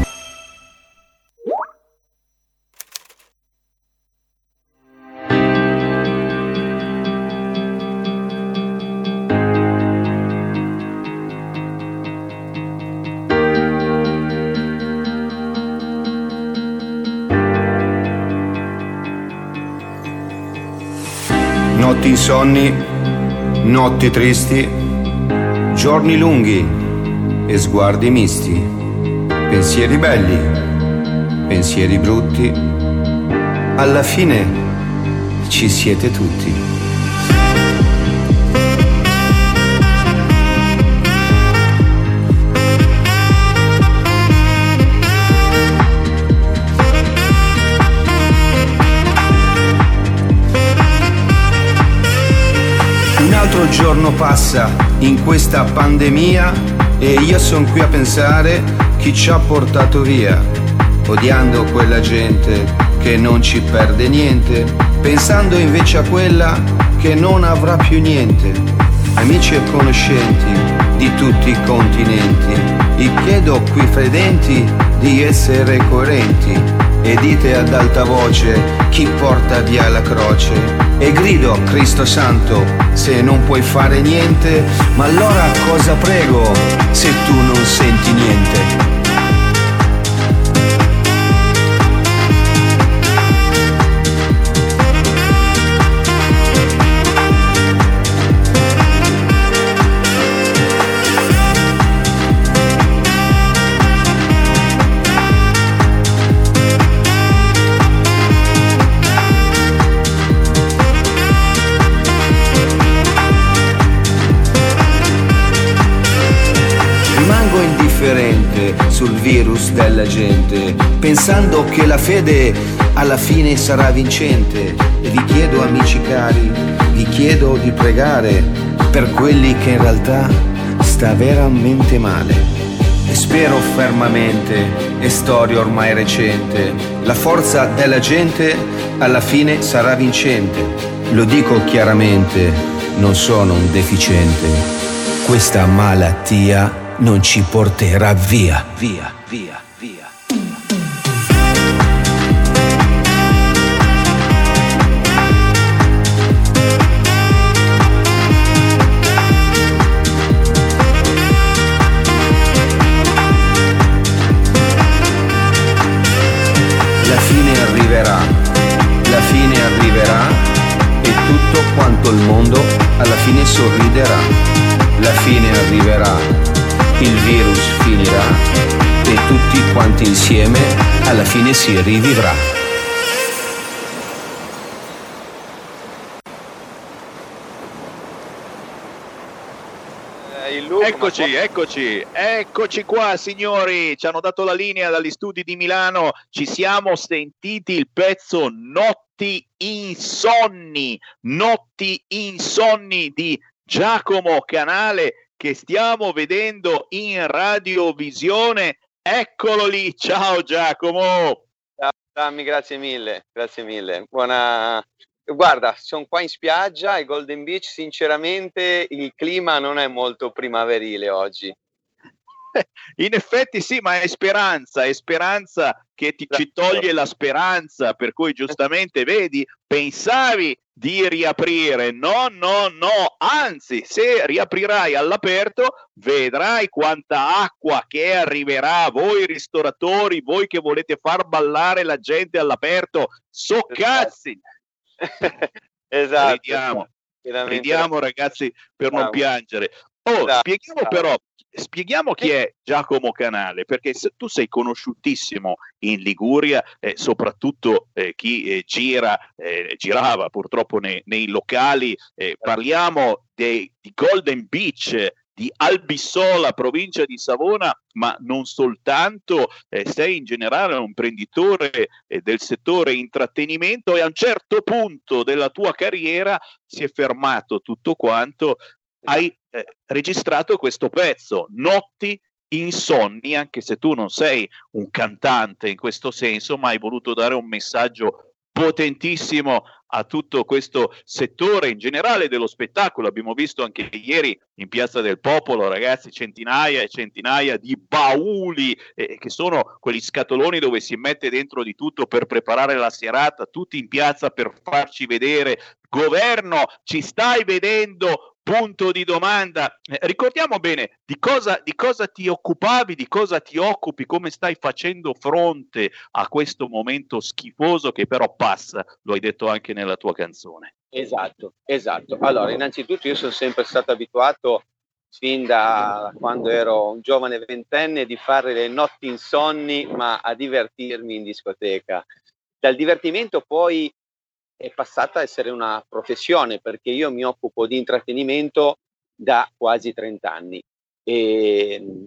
Speaker 32: Notti insonni, notti tristi, giorni lunghi e sguardi misti, pensieri belli, pensieri brutti, alla fine ci siete tutti. Altro giorno passa in questa pandemia e io sono qui a pensare chi ci ha portato via, odiando quella gente che non ci perde niente, pensando invece a quella che non avrà più niente. Amici e conoscenti di tutti i continenti, vi chiedo qui fredenti di essere coerenti e dite ad alta voce chi porta via la croce? E grido Cristo Santo se non puoi fare niente ma allora cosa prego se tu non senti niente virus della gente, pensando che la fede alla fine sarà vincente. E vi chiedo, amici cari, vi chiedo di pregare per quelli che in realtà sta veramente male. E spero fermamente, è storia ormai recente, la forza della gente alla fine sarà vincente. Lo dico chiaramente, non sono un deficiente. Questa malattia non ci porterà via, via, alla fine si rivivrà.
Speaker 4: Eccoci, eccoci, eccoci qua signori, ci hanno dato la linea dagli studi di Milano, ci siamo sentiti il pezzo Notti insonni, Notti insonni di Giacomo Canale che stiamo vedendo in radiovisione. Eccolo lì, ciao Giacomo.
Speaker 33: Ciao Sammy, grazie mille, grazie mille. Buona, Guarda, sono qua in spiaggia ai Golden Beach, sinceramente il clima non è molto primaverile oggi.
Speaker 4: In effetti sì, ma è speranza, è speranza che ti, ci toglie la speranza, per cui giustamente vedi, pensavi di riaprire, no, no, no, anzi, se riaprirai all'aperto, vedrai quanta acqua che arriverà, voi ristoratori, voi che volete far ballare la gente all'aperto, so cazzi!
Speaker 33: esatto.
Speaker 4: Ridiamo, ridiamo ragazzi per non piangere. Oh,
Speaker 33: Esatto,
Speaker 4: spieghiamo
Speaker 33: bravo.
Speaker 4: però, spieghiamo chi è Giacomo Canale, perché se tu sei conosciutissimo in Liguria, eh, soprattutto eh, chi eh, gira, eh, girava purtroppo nei, nei locali, eh, parliamo dei, di Golden Beach, di Albissola, provincia di Savona, ma non soltanto, eh, sei in generale un imprenditore eh, del settore intrattenimento e a un certo punto della tua carriera si è fermato tutto quanto, hai eh, registrato questo pezzo, Notti insonni, anche se tu non sei un cantante in questo senso, ma hai voluto dare un messaggio potentissimo a tutto questo settore in generale dello spettacolo. Abbiamo visto anche ieri in Piazza del Popolo, ragazzi, centinaia e centinaia di bauli eh, che sono quegli scatoloni dove si mette dentro di tutto per preparare la serata, tutti in piazza per farci vedere. Governo, ci stai vedendo? Punto di domanda. Eh, ricordiamo bene di cosa, di cosa ti occupavi, di cosa ti occupi, come stai facendo fronte a questo momento schifoso che però passa, lo hai detto anche nella tua canzone.
Speaker 33: Esatto, esatto. Allora, innanzitutto io sono sempre stato abituato fin da quando ero un giovane ventenne di fare le notti insonni, ma a divertirmi in discoteca. Dal divertimento poi è passata a essere una professione perché io mi occupo di intrattenimento da quasi 30 anni e mh,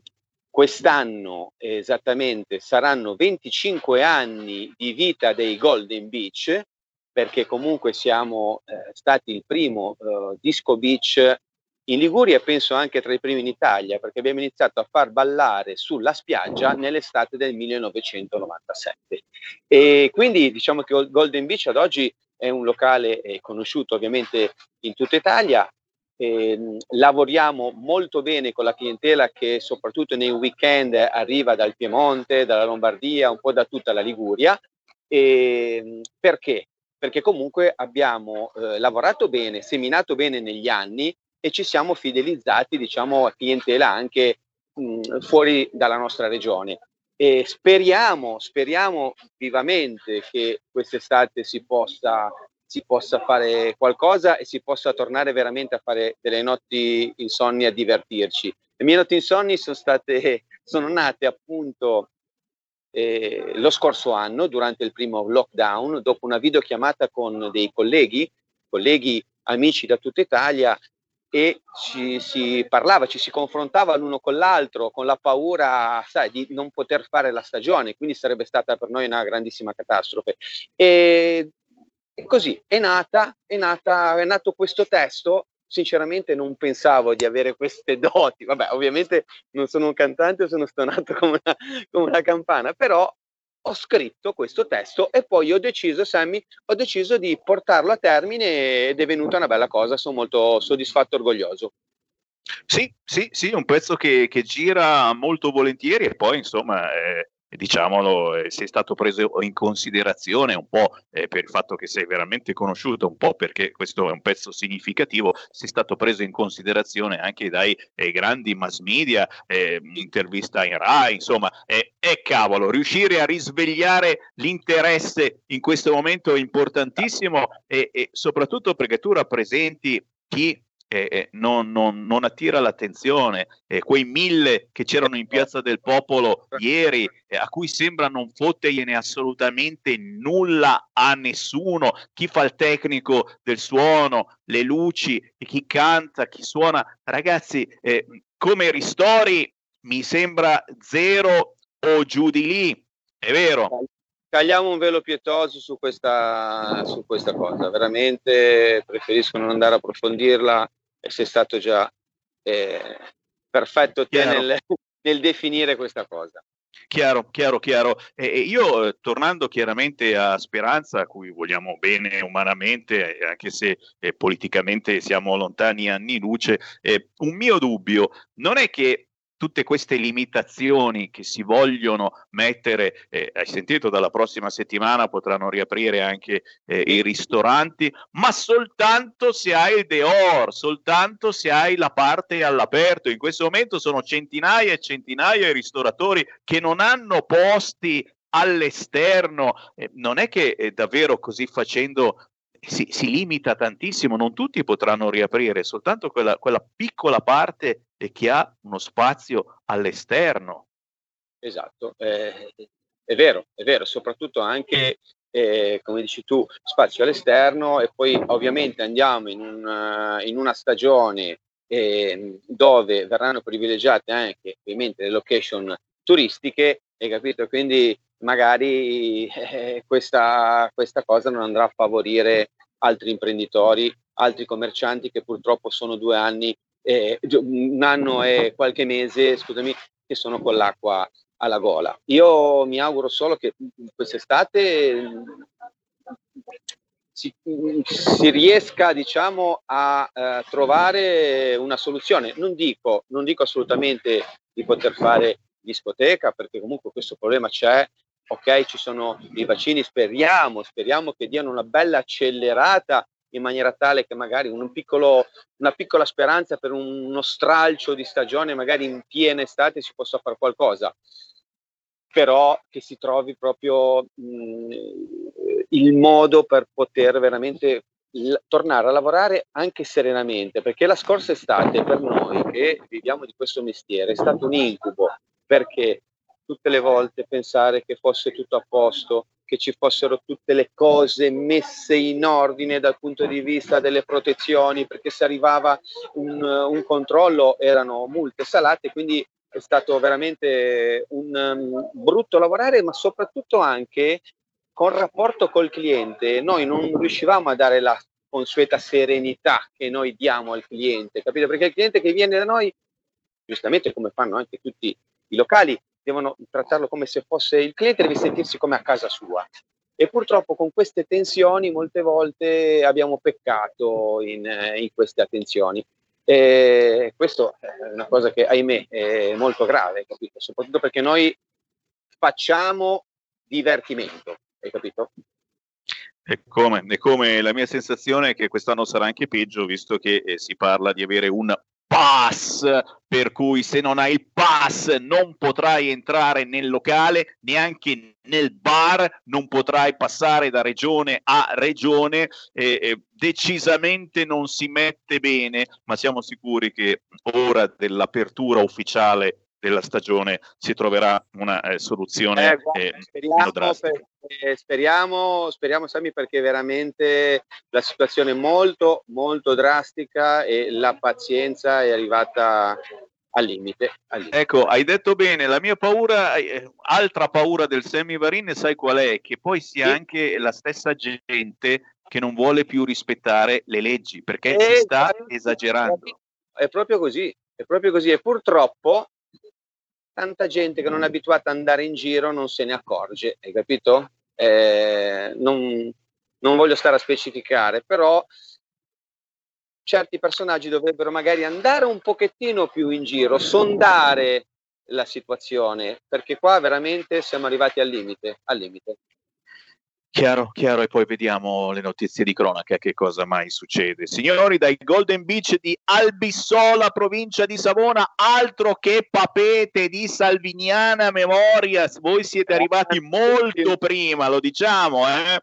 Speaker 33: quest'anno esattamente saranno 25 anni di vita dei Golden Beach perché comunque siamo eh, stati il primo eh, disco beach in Liguria e penso anche tra i primi in Italia perché abbiamo iniziato a far ballare sulla spiaggia nell'estate del 1997 e quindi diciamo che Golden Beach ad oggi è un locale eh, conosciuto ovviamente in tutta Italia Ehm, lavoriamo molto bene con la clientela che soprattutto nei weekend arriva dal Piemonte, dalla Lombardia, un po' da tutta la Liguria. Ehm, perché? Perché comunque abbiamo eh, lavorato bene, seminato bene negli anni e ci siamo fidelizzati, diciamo, a clientela anche mh, fuori dalla nostra regione. E speriamo, speriamo vivamente che quest'estate si possa si possa fare qualcosa e si possa tornare veramente a fare delle notti insonni a divertirci. Le mie notti insonni sono state, sono nate appunto eh, lo scorso anno durante il primo lockdown, dopo una videochiamata con dei colleghi, colleghi amici da tutta Italia e ci si parlava, ci si confrontava l'uno con l'altro con la paura sai, di non poter fare la stagione, quindi sarebbe stata per noi una grandissima catastrofe. E così è nata, è nata, è nato questo testo sinceramente non pensavo di avere queste doti. Vabbè, ovviamente non sono un cantante, sono stonato come una, come una campana, però ho scritto questo testo e poi ho deciso, Sammy, ho deciso di portarlo a termine ed è venuta una bella cosa, sono molto soddisfatto e orgoglioso.
Speaker 4: Sì, sì, sì, un pezzo che, che gira molto volentieri e poi insomma eh, diciamolo, eh, sei stato preso in considerazione un po' eh, per il fatto che sei veramente conosciuto, un po' perché questo è un pezzo significativo, sei stato preso in considerazione anche dai eh, grandi mass media, eh, intervista in Rai, insomma, è cavolo, riuscire a risvegliare l'interesse in questo momento è importantissimo e, e soprattutto perché tu rappresenti chi eh, non, non, non, attira l'attenzione. Eh, quei mille che c'erano in Piazza del Popolo ieri, eh, a cui sembra non fottergliene assolutamente nulla a nessuno. Chi fa il tecnico del suono, le luci, chi canta, chi suona. Ragazzi, come ristori mi sembra zero o giù di lì. È vero
Speaker 33: tagliamo un velo pietoso su questa, su questa cosa, veramente preferisco non andare a approfondirla e sei stato già eh, perfetto te nel, nel, definire questa cosa.
Speaker 4: Chiaro, chiaro, chiaro. E, e io, eh, tornando chiaramente a Speranza, a cui vogliamo bene umanamente, eh, anche se eh, politicamente siamo lontani anni luce, eh, un mio dubbio non è che tutte queste limitazioni che si vogliono mettere, eh, hai sentito dalla prossima settimana potranno riaprire anche eh, i ristoranti, ma soltanto se hai il deor, soltanto se hai la parte all'aperto. In questo momento sono centinaia e centinaia di ristoratori che non hanno posti all'esterno. Eh, non è che eh, davvero così facendo si, si, limita tantissimo, non tutti potranno riaprire, soltanto quella, quella piccola parte che ha uno spazio all'esterno.
Speaker 33: Esatto, eh, è vero, è vero, soprattutto anche, eh, come dici tu, spazio all'esterno e poi ovviamente andiamo in, un, in una stagione eh, dove verranno privilegiate anche ovviamente le location turistiche, hai capito? Quindi magari eh, questa, questa cosa non andrà a favorire altri imprenditori, altri commercianti che purtroppo sono due anni, eh, un anno e qualche mese, scusami, che sono con l'acqua alla gola. Io mi auguro solo che quest'estate si, si riesca diciamo, a uh, trovare una soluzione. Non dico, non dico assolutamente di poter fare discoteca, perché comunque questo problema c'è, ok, ci sono i vaccini, speriamo, speriamo che diano una bella accelerata in maniera tale che magari un piccolo, una piccola speranza per uno stralcio di stagione, magari in piena estate si possa fare qualcosa, però che si trovi proprio mh, il modo per poter veramente tornare a lavorare anche serenamente, perché la scorsa estate per noi che viviamo di questo mestiere è stato un incubo, perché tutte le volte pensare che fosse tutto a posto, che ci fossero tutte le cose messe in ordine dal punto di vista delle protezioni, perché se arrivava un, un controllo erano multe salate, quindi è stato veramente un um, brutto lavorare, ma soprattutto anche con rapporto col cliente. Noi non riuscivamo a dare la consueta serenità che noi diamo al cliente, capito? Perché il cliente che viene da noi, giustamente come fanno anche tutti i locali, devono trattarlo come se fosse il cliente, deve sentirsi come a casa sua. E purtroppo con queste tensioni molte volte abbiamo peccato in, in queste attenzioni. E questo è una cosa che, ahimè, è molto grave, capito? Soprattutto perché noi facciamo divertimento, hai capito?
Speaker 4: E come, e come la mia sensazione è che quest'anno sarà anche peggio, visto che eh, si parla di avere un pass, per cui se non hai il pass non potrai entrare nel locale, neanche nel bar, non potrai passare da regione a regione, eh, eh, decisamente non si mette bene, ma siamo sicuri che ora dell'apertura ufficiale della stagione si troverà una eh, soluzione eh, guarda, eh,
Speaker 33: speriamo, perché, speriamo, speriamo Sami perché veramente la situazione è molto molto drastica e la pazienza è arrivata al limite, al limite.
Speaker 4: Ecco, hai detto bene, la mia paura, eh, altra paura del semivarin, sai qual è? Che poi sia sì. anche la stessa gente che non vuole più rispettare le leggi perché
Speaker 33: Eh,
Speaker 4: si sta
Speaker 33: guarda,
Speaker 4: esagerando.
Speaker 33: È proprio così, è proprio così e purtroppo tanta gente che non è abituata ad andare in giro non se ne accorge, hai capito? Eh, non, non voglio stare a specificare, però certi personaggi dovrebbero magari andare un pochettino più in giro, sondare la situazione, perché qua veramente siamo arrivati al limite, al limite.
Speaker 4: Chiaro, chiaro, e poi vediamo le notizie di cronaca, che cosa mai succede. Signori, dai Golden Beach di Albissola, provincia di Savona, altro che papete di salviniana memoria, voi siete arrivati molto prima, lo diciamo, eh?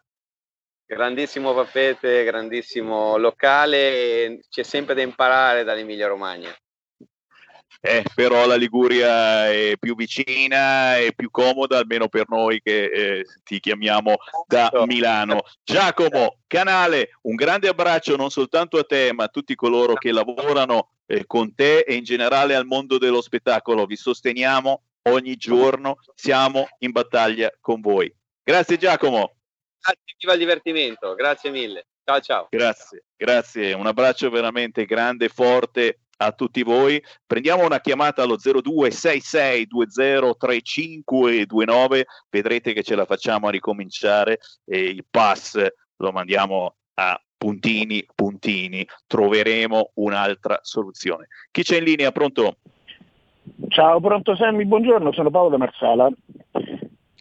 Speaker 33: Grandissimo papete, grandissimo locale, c'è sempre da imparare dall'Emilia Romagna.
Speaker 4: Eh, però la Liguria è più vicina e più comoda, almeno per noi che eh, ti chiamiamo da Milano. Giacomo, canale, un grande abbraccio non soltanto a te, ma a tutti coloro che lavorano eh, con te e in generale al mondo dello spettacolo. Vi sosteniamo ogni giorno, siamo in battaglia con voi. Grazie Giacomo.
Speaker 33: Grazie, viva il divertimento, grazie mille. Ciao ciao.
Speaker 4: Grazie, grazie, un abbraccio veramente grande, forte a tutti voi. Prendiamo una chiamata allo 0266203529, vedrete che ce la facciamo a ricominciare e il pass lo mandiamo a puntini, puntini, troveremo un'altra soluzione. Chi c'è in linea? Pronto?
Speaker 34: Ciao, pronto Sammy, buongiorno, sono Paolo da Marsala.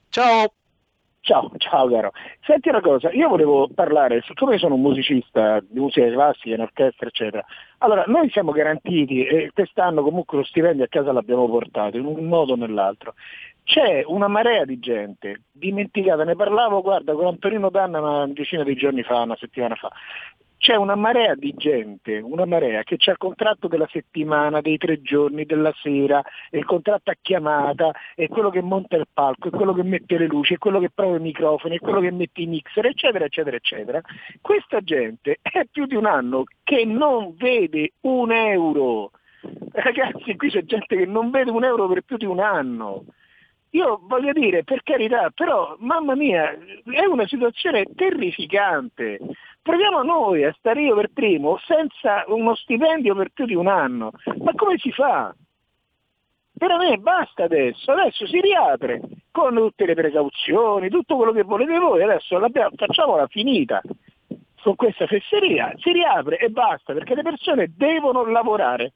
Speaker 4: Ciao.
Speaker 34: Ciao, ciao caro. Senti una cosa, io volevo parlare, siccome sono un musicista di musica classica, in orchestra, eccetera, allora noi siamo garantiti e quest'anno comunque lo stipendio a casa l'abbiamo portato in un modo o nell'altro. C'è una marea di gente dimenticata, ne parlavo, guarda, con Antonino Danna una decina di giorni fa, una settimana fa. C'è una marea di gente, una marea che c'ha il contratto della settimana, dei tre giorni, della sera, e il contratto a chiamata, è quello che monta il palco, è quello che mette le luci, è quello che prova i microfoni, è quello che mette i mixer, eccetera, eccetera, eccetera. Questa gente è più di un anno che non vede un euro. Ragazzi, qui c'è gente che non vede un euro per più di un anno. Io voglio dire, per carità, però, mamma mia, è una situazione terrificante. Proviamo noi a stare io per primo senza uno stipendio per più di un anno. Ma come si fa? Per me basta adesso, adesso si riapre con tutte le precauzioni, tutto quello che volete voi, adesso facciamola finita con questa fesseria, si riapre e basta, perché le persone devono lavorare.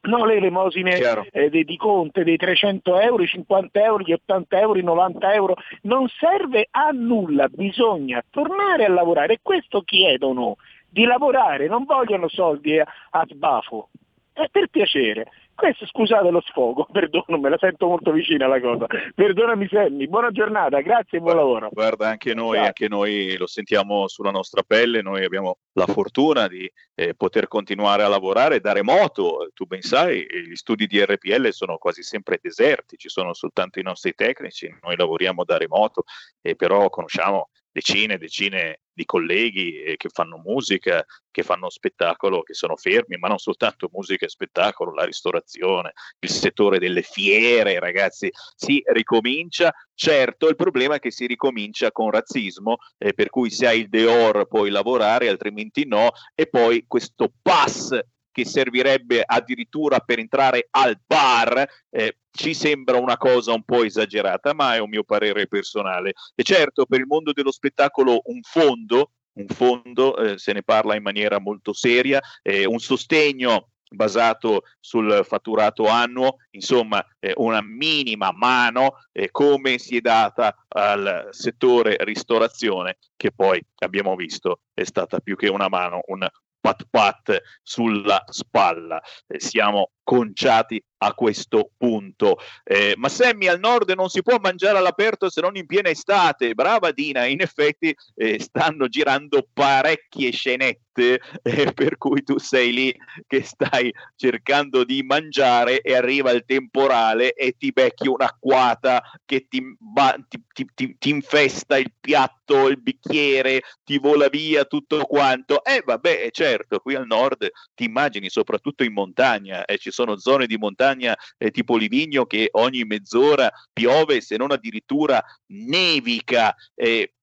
Speaker 34: Non le elemosine eh, di, di Conte, dei 300 euro, i 50 euro, gli 80 euro, i 90 euro, non serve a nulla, bisogna tornare a lavorare. E questo chiedono, di lavorare, non vogliono soldi a, a sbafo, è per piacere. Questo scusate lo sfogo, perdono, me la sento molto vicina la cosa. Perdonami Sammy, buona giornata, grazie e buon lavoro.
Speaker 4: Guarda, anche noi, anche noi lo sentiamo sulla nostra pelle, noi abbiamo la fortuna di eh, poter continuare a lavorare da remoto, tu ben sai, gli studi di RPL sono quasi sempre deserti, ci sono soltanto i nostri tecnici, noi lavoriamo da remoto e però conosciamo decine e decine di colleghi eh, che fanno musica, che fanno spettacolo, che sono fermi, ma non soltanto musica e spettacolo, la ristorazione, il settore delle fiere, ragazzi, si ricomincia. Certo, il problema è che si ricomincia con razzismo, eh, per cui se hai il Deor puoi lavorare, altrimenti no, e poi questo pass che servirebbe addirittura per entrare al bar, eh, ci sembra una cosa un po' esagerata, ma è un mio parere personale. E certo, per il mondo dello spettacolo un fondo, un fondo, eh, se ne parla in maniera molto seria, eh, un sostegno basato sul fatturato annuo, insomma eh, una minima mano eh, come si è data al settore ristorazione che poi abbiamo visto è stata più che una mano, un pat pat sulla spalla. Eh, siamo conciati a questo punto. Eh, ma Sammy al nord non si può mangiare all'aperto se non in piena estate. Brava Dina, in effetti eh, stanno girando parecchie scenette eh, per cui tu sei lì che stai cercando di mangiare e arriva il temporale e ti becchi un'acquata che ti, ba- ti, ti, ti, infesta il piatto, il bicchiere, ti vola via tutto quanto. E eh, vabbè, certo, qui al nord ti immagini, soprattutto in montagna, eh, ci sono zone di montagna eh, tipo Livigno che ogni mezz'ora piove, se non addirittura nevica. Eh,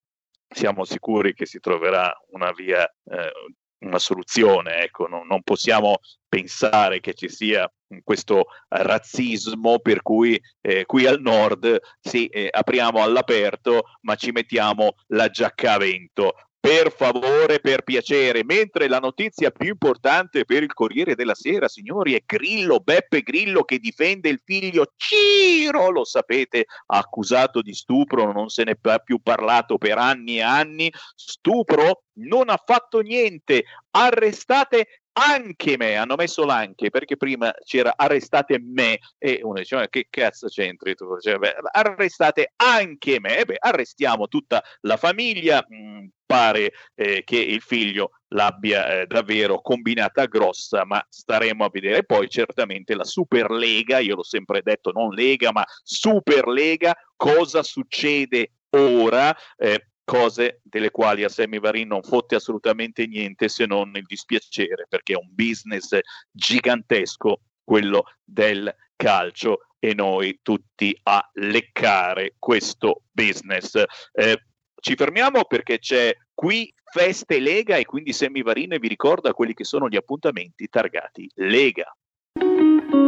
Speaker 4: siamo sicuri che si troverà una via, eh, una soluzione. Ecco, non, non, possiamo pensare che ci sia questo razzismo per cui eh, qui al nord sì, eh, apriamo all'aperto ma ci mettiamo la giacca a vento per favore, per piacere, mentre la notizia più importante per il Corriere della Sera, signori, è Grillo, Beppe Grillo che difende il figlio Ciro, lo sapete, accusato di stupro, non se ne è più parlato per anni e anni, stupro, non ha fatto niente, arrestate anche me, hanno messo l'anche perché prima c'era arrestate me e uno diceva ma che cazzo c'entri tu? Cioè, beh, arrestate anche me, e beh, arrestiamo tutta la famiglia, mm, pare eh, che il figlio l'abbia eh, davvero combinata grossa, ma staremo a vedere. Poi certamente la Superlega, io l'ho sempre detto, non Lega, ma Superlega, cosa succede ora? Eh, cose delle quali a Sammy Varin non fotte assolutamente niente se non il dispiacere, perché è un business gigantesco quello del calcio e noi tutti a leccare questo business. Eh, ci fermiamo perché c'è qui Feste Lega e quindi Sammy Varin vi ricorda quelli che sono gli appuntamenti targati Lega.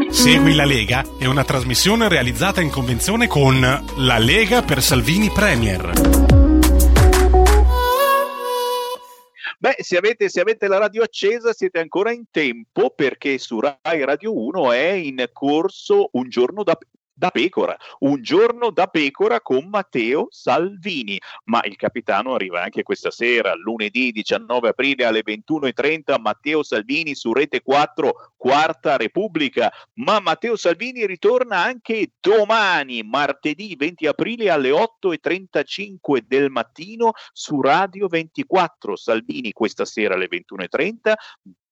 Speaker 35: Segui la Lega è una trasmissione realizzata in convenzione con La Lega per Salvini Premier.
Speaker 4: Beh, se avete, se avete, la radio accesa siete ancora in tempo perché su Rai Radio 1 è in corso un giorno da, da pecora, un giorno da pecora con Matteo Salvini, ma il capitano arriva anche questa sera, lunedì 19 aprile alle 21.30, Matteo Salvini su Rete 4, Quarta Repubblica, ma Matteo Salvini ritorna anche domani, martedì 20 aprile alle 8.35 del mattino su Radio 24, Salvini questa sera alle 21.30,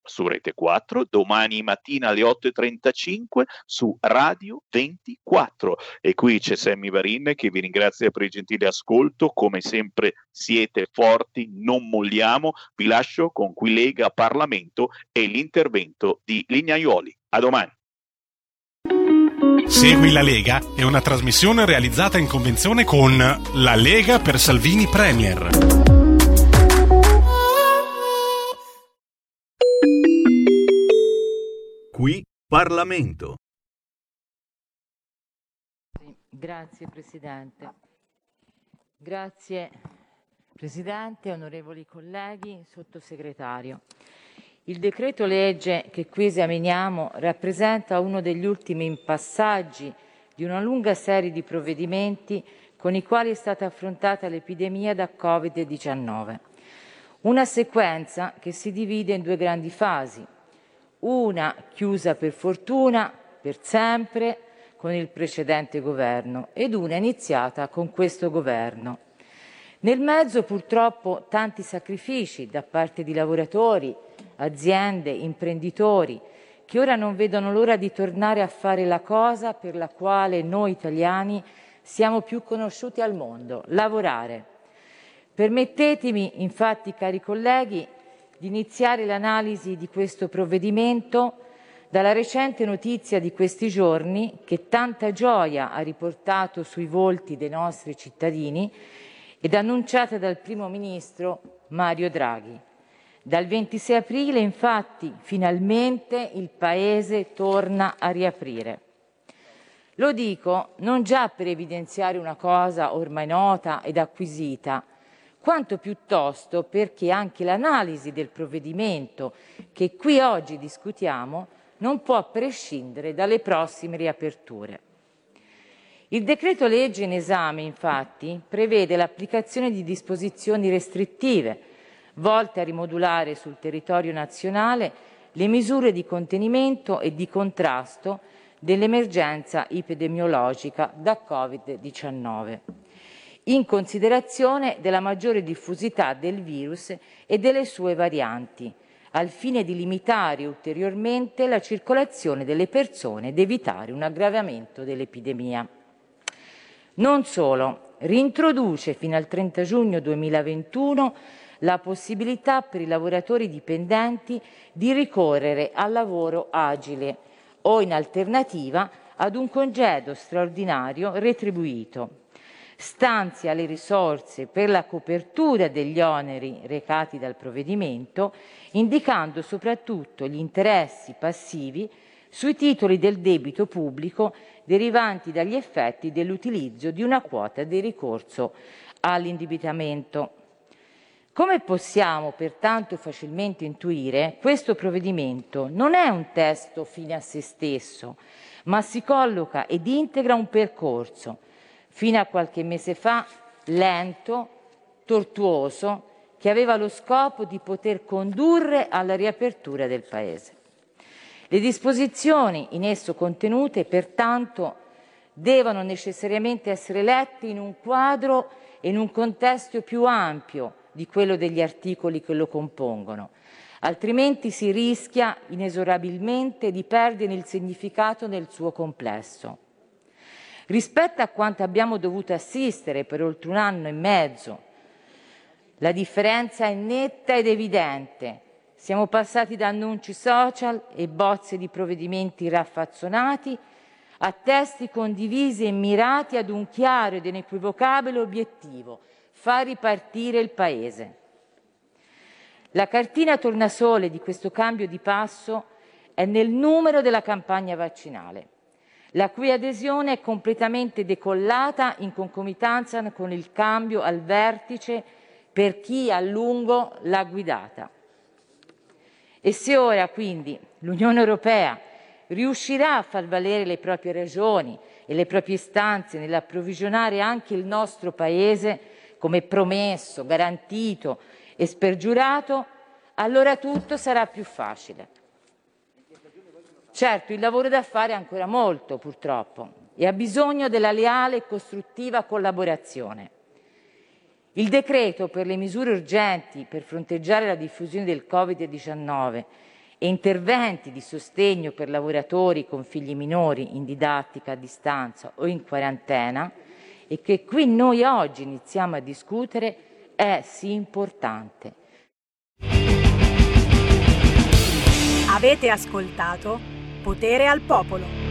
Speaker 4: su Rete 4, domani mattina alle 8.35 su Radio 24. E qui c'è Sammy Varin che vi ringrazia per il gentile ascolto, come sempre siete forti, non molliamo, vi lascio con Qui Lega Parlamento e l'intervento di Lignaioli. A domani.
Speaker 35: Segui la Lega è una trasmissione realizzata in convenzione con La Lega per Salvini Premier.
Speaker 13: Qui Parlamento.
Speaker 36: Grazie Presidente. Grazie Presidente, onorevoli colleghi, Sottosegretario. Il decreto legge che qui esaminiamo rappresenta uno degli ultimi passaggi di una lunga serie di provvedimenti con i quali è stata affrontata l'epidemia da Covid-19. Una sequenza che si divide in due grandi fasi, una chiusa per fortuna per sempre con il precedente governo ed una iniziata con questo governo. Nel mezzo purtroppo tanti sacrifici da parte di lavoratori, aziende, imprenditori che ora non vedono l'ora di tornare a fare la cosa per la quale noi italiani siamo più conosciuti al mondo, lavorare. Permettetemi infatti, cari colleghi, di iniziare l'analisi di questo provvedimento dalla recente notizia di questi giorni che tanta gioia ha riportato sui volti dei nostri cittadini ed annunciata dal primo ministro Mario Draghi. Dal 26 aprile, infatti, finalmente il Paese torna a riaprire. Lo dico non già per evidenziare una cosa ormai nota ed acquisita, quanto piuttosto perché anche l'analisi del provvedimento che qui oggi discutiamo non può prescindere dalle prossime riaperture. Il decreto legge in esame, infatti, prevede l'applicazione di disposizioni restrittive volte a rimodulare sul territorio nazionale le misure di contenimento e di contrasto dell'emergenza epidemiologica da Covid-19 in considerazione della maggiore diffusità del virus e delle sue varianti, al fine di limitare ulteriormente la circolazione delle persone ed evitare un aggravamento dell'epidemia. Non solo, reintroduce fino al 30 giugno 2021 la possibilità per i lavoratori dipendenti di ricorrere al lavoro agile o in alternativa ad un congedo straordinario retribuito stanzia le risorse per la copertura degli oneri recati dal provvedimento, indicando soprattutto gli interessi passivi sui titoli del debito pubblico derivanti dagli effetti dell'utilizzo di una quota di ricorso all'indebitamento. Come possiamo pertanto facilmente intuire, questo provvedimento non è un testo fine a se stesso, ma si colloca ed integra un percorso, fino a qualche mese fa lento, tortuoso, che aveva lo scopo di poter condurre alla riapertura del Paese. Le disposizioni in esso contenute, pertanto, devono necessariamente essere lette in un quadro e in un contesto più ampio di quello degli articoli che lo compongono, altrimenti si rischia inesorabilmente di perdere il significato nel suo complesso. Rispetto a quanto abbiamo dovuto assistere per oltre un anno e mezzo, la differenza è netta ed evidente. Siamo passati da annunci social e bozze di provvedimenti raffazzonati a testi condivisi e mirati ad un chiaro ed inequivocabile obiettivo, far ripartire il Paese. La cartina tornasole di questo cambio di passo è nel numero della campagna vaccinale, la cui adesione è completamente decollata in concomitanza con il cambio al vertice per chi a lungo l'ha guidata. E se ora quindi l'Unione Europea riuscirà a far valere le proprie ragioni e le proprie istanze nell'approvvigionare anche il nostro Paese come promesso, garantito e spergiurato, allora tutto sarà più facile. Certo, il lavoro da fare è ancora molto, purtroppo, e ha bisogno della leale e costruttiva collaborazione. Il decreto per le misure urgenti per fronteggiare la diffusione del Covid-19 e interventi di sostegno per lavoratori con figli minori in didattica a distanza o in quarantena e che qui noi oggi iniziamo a discutere è sì importante.
Speaker 37: Avete ascoltato Potere al Popolo.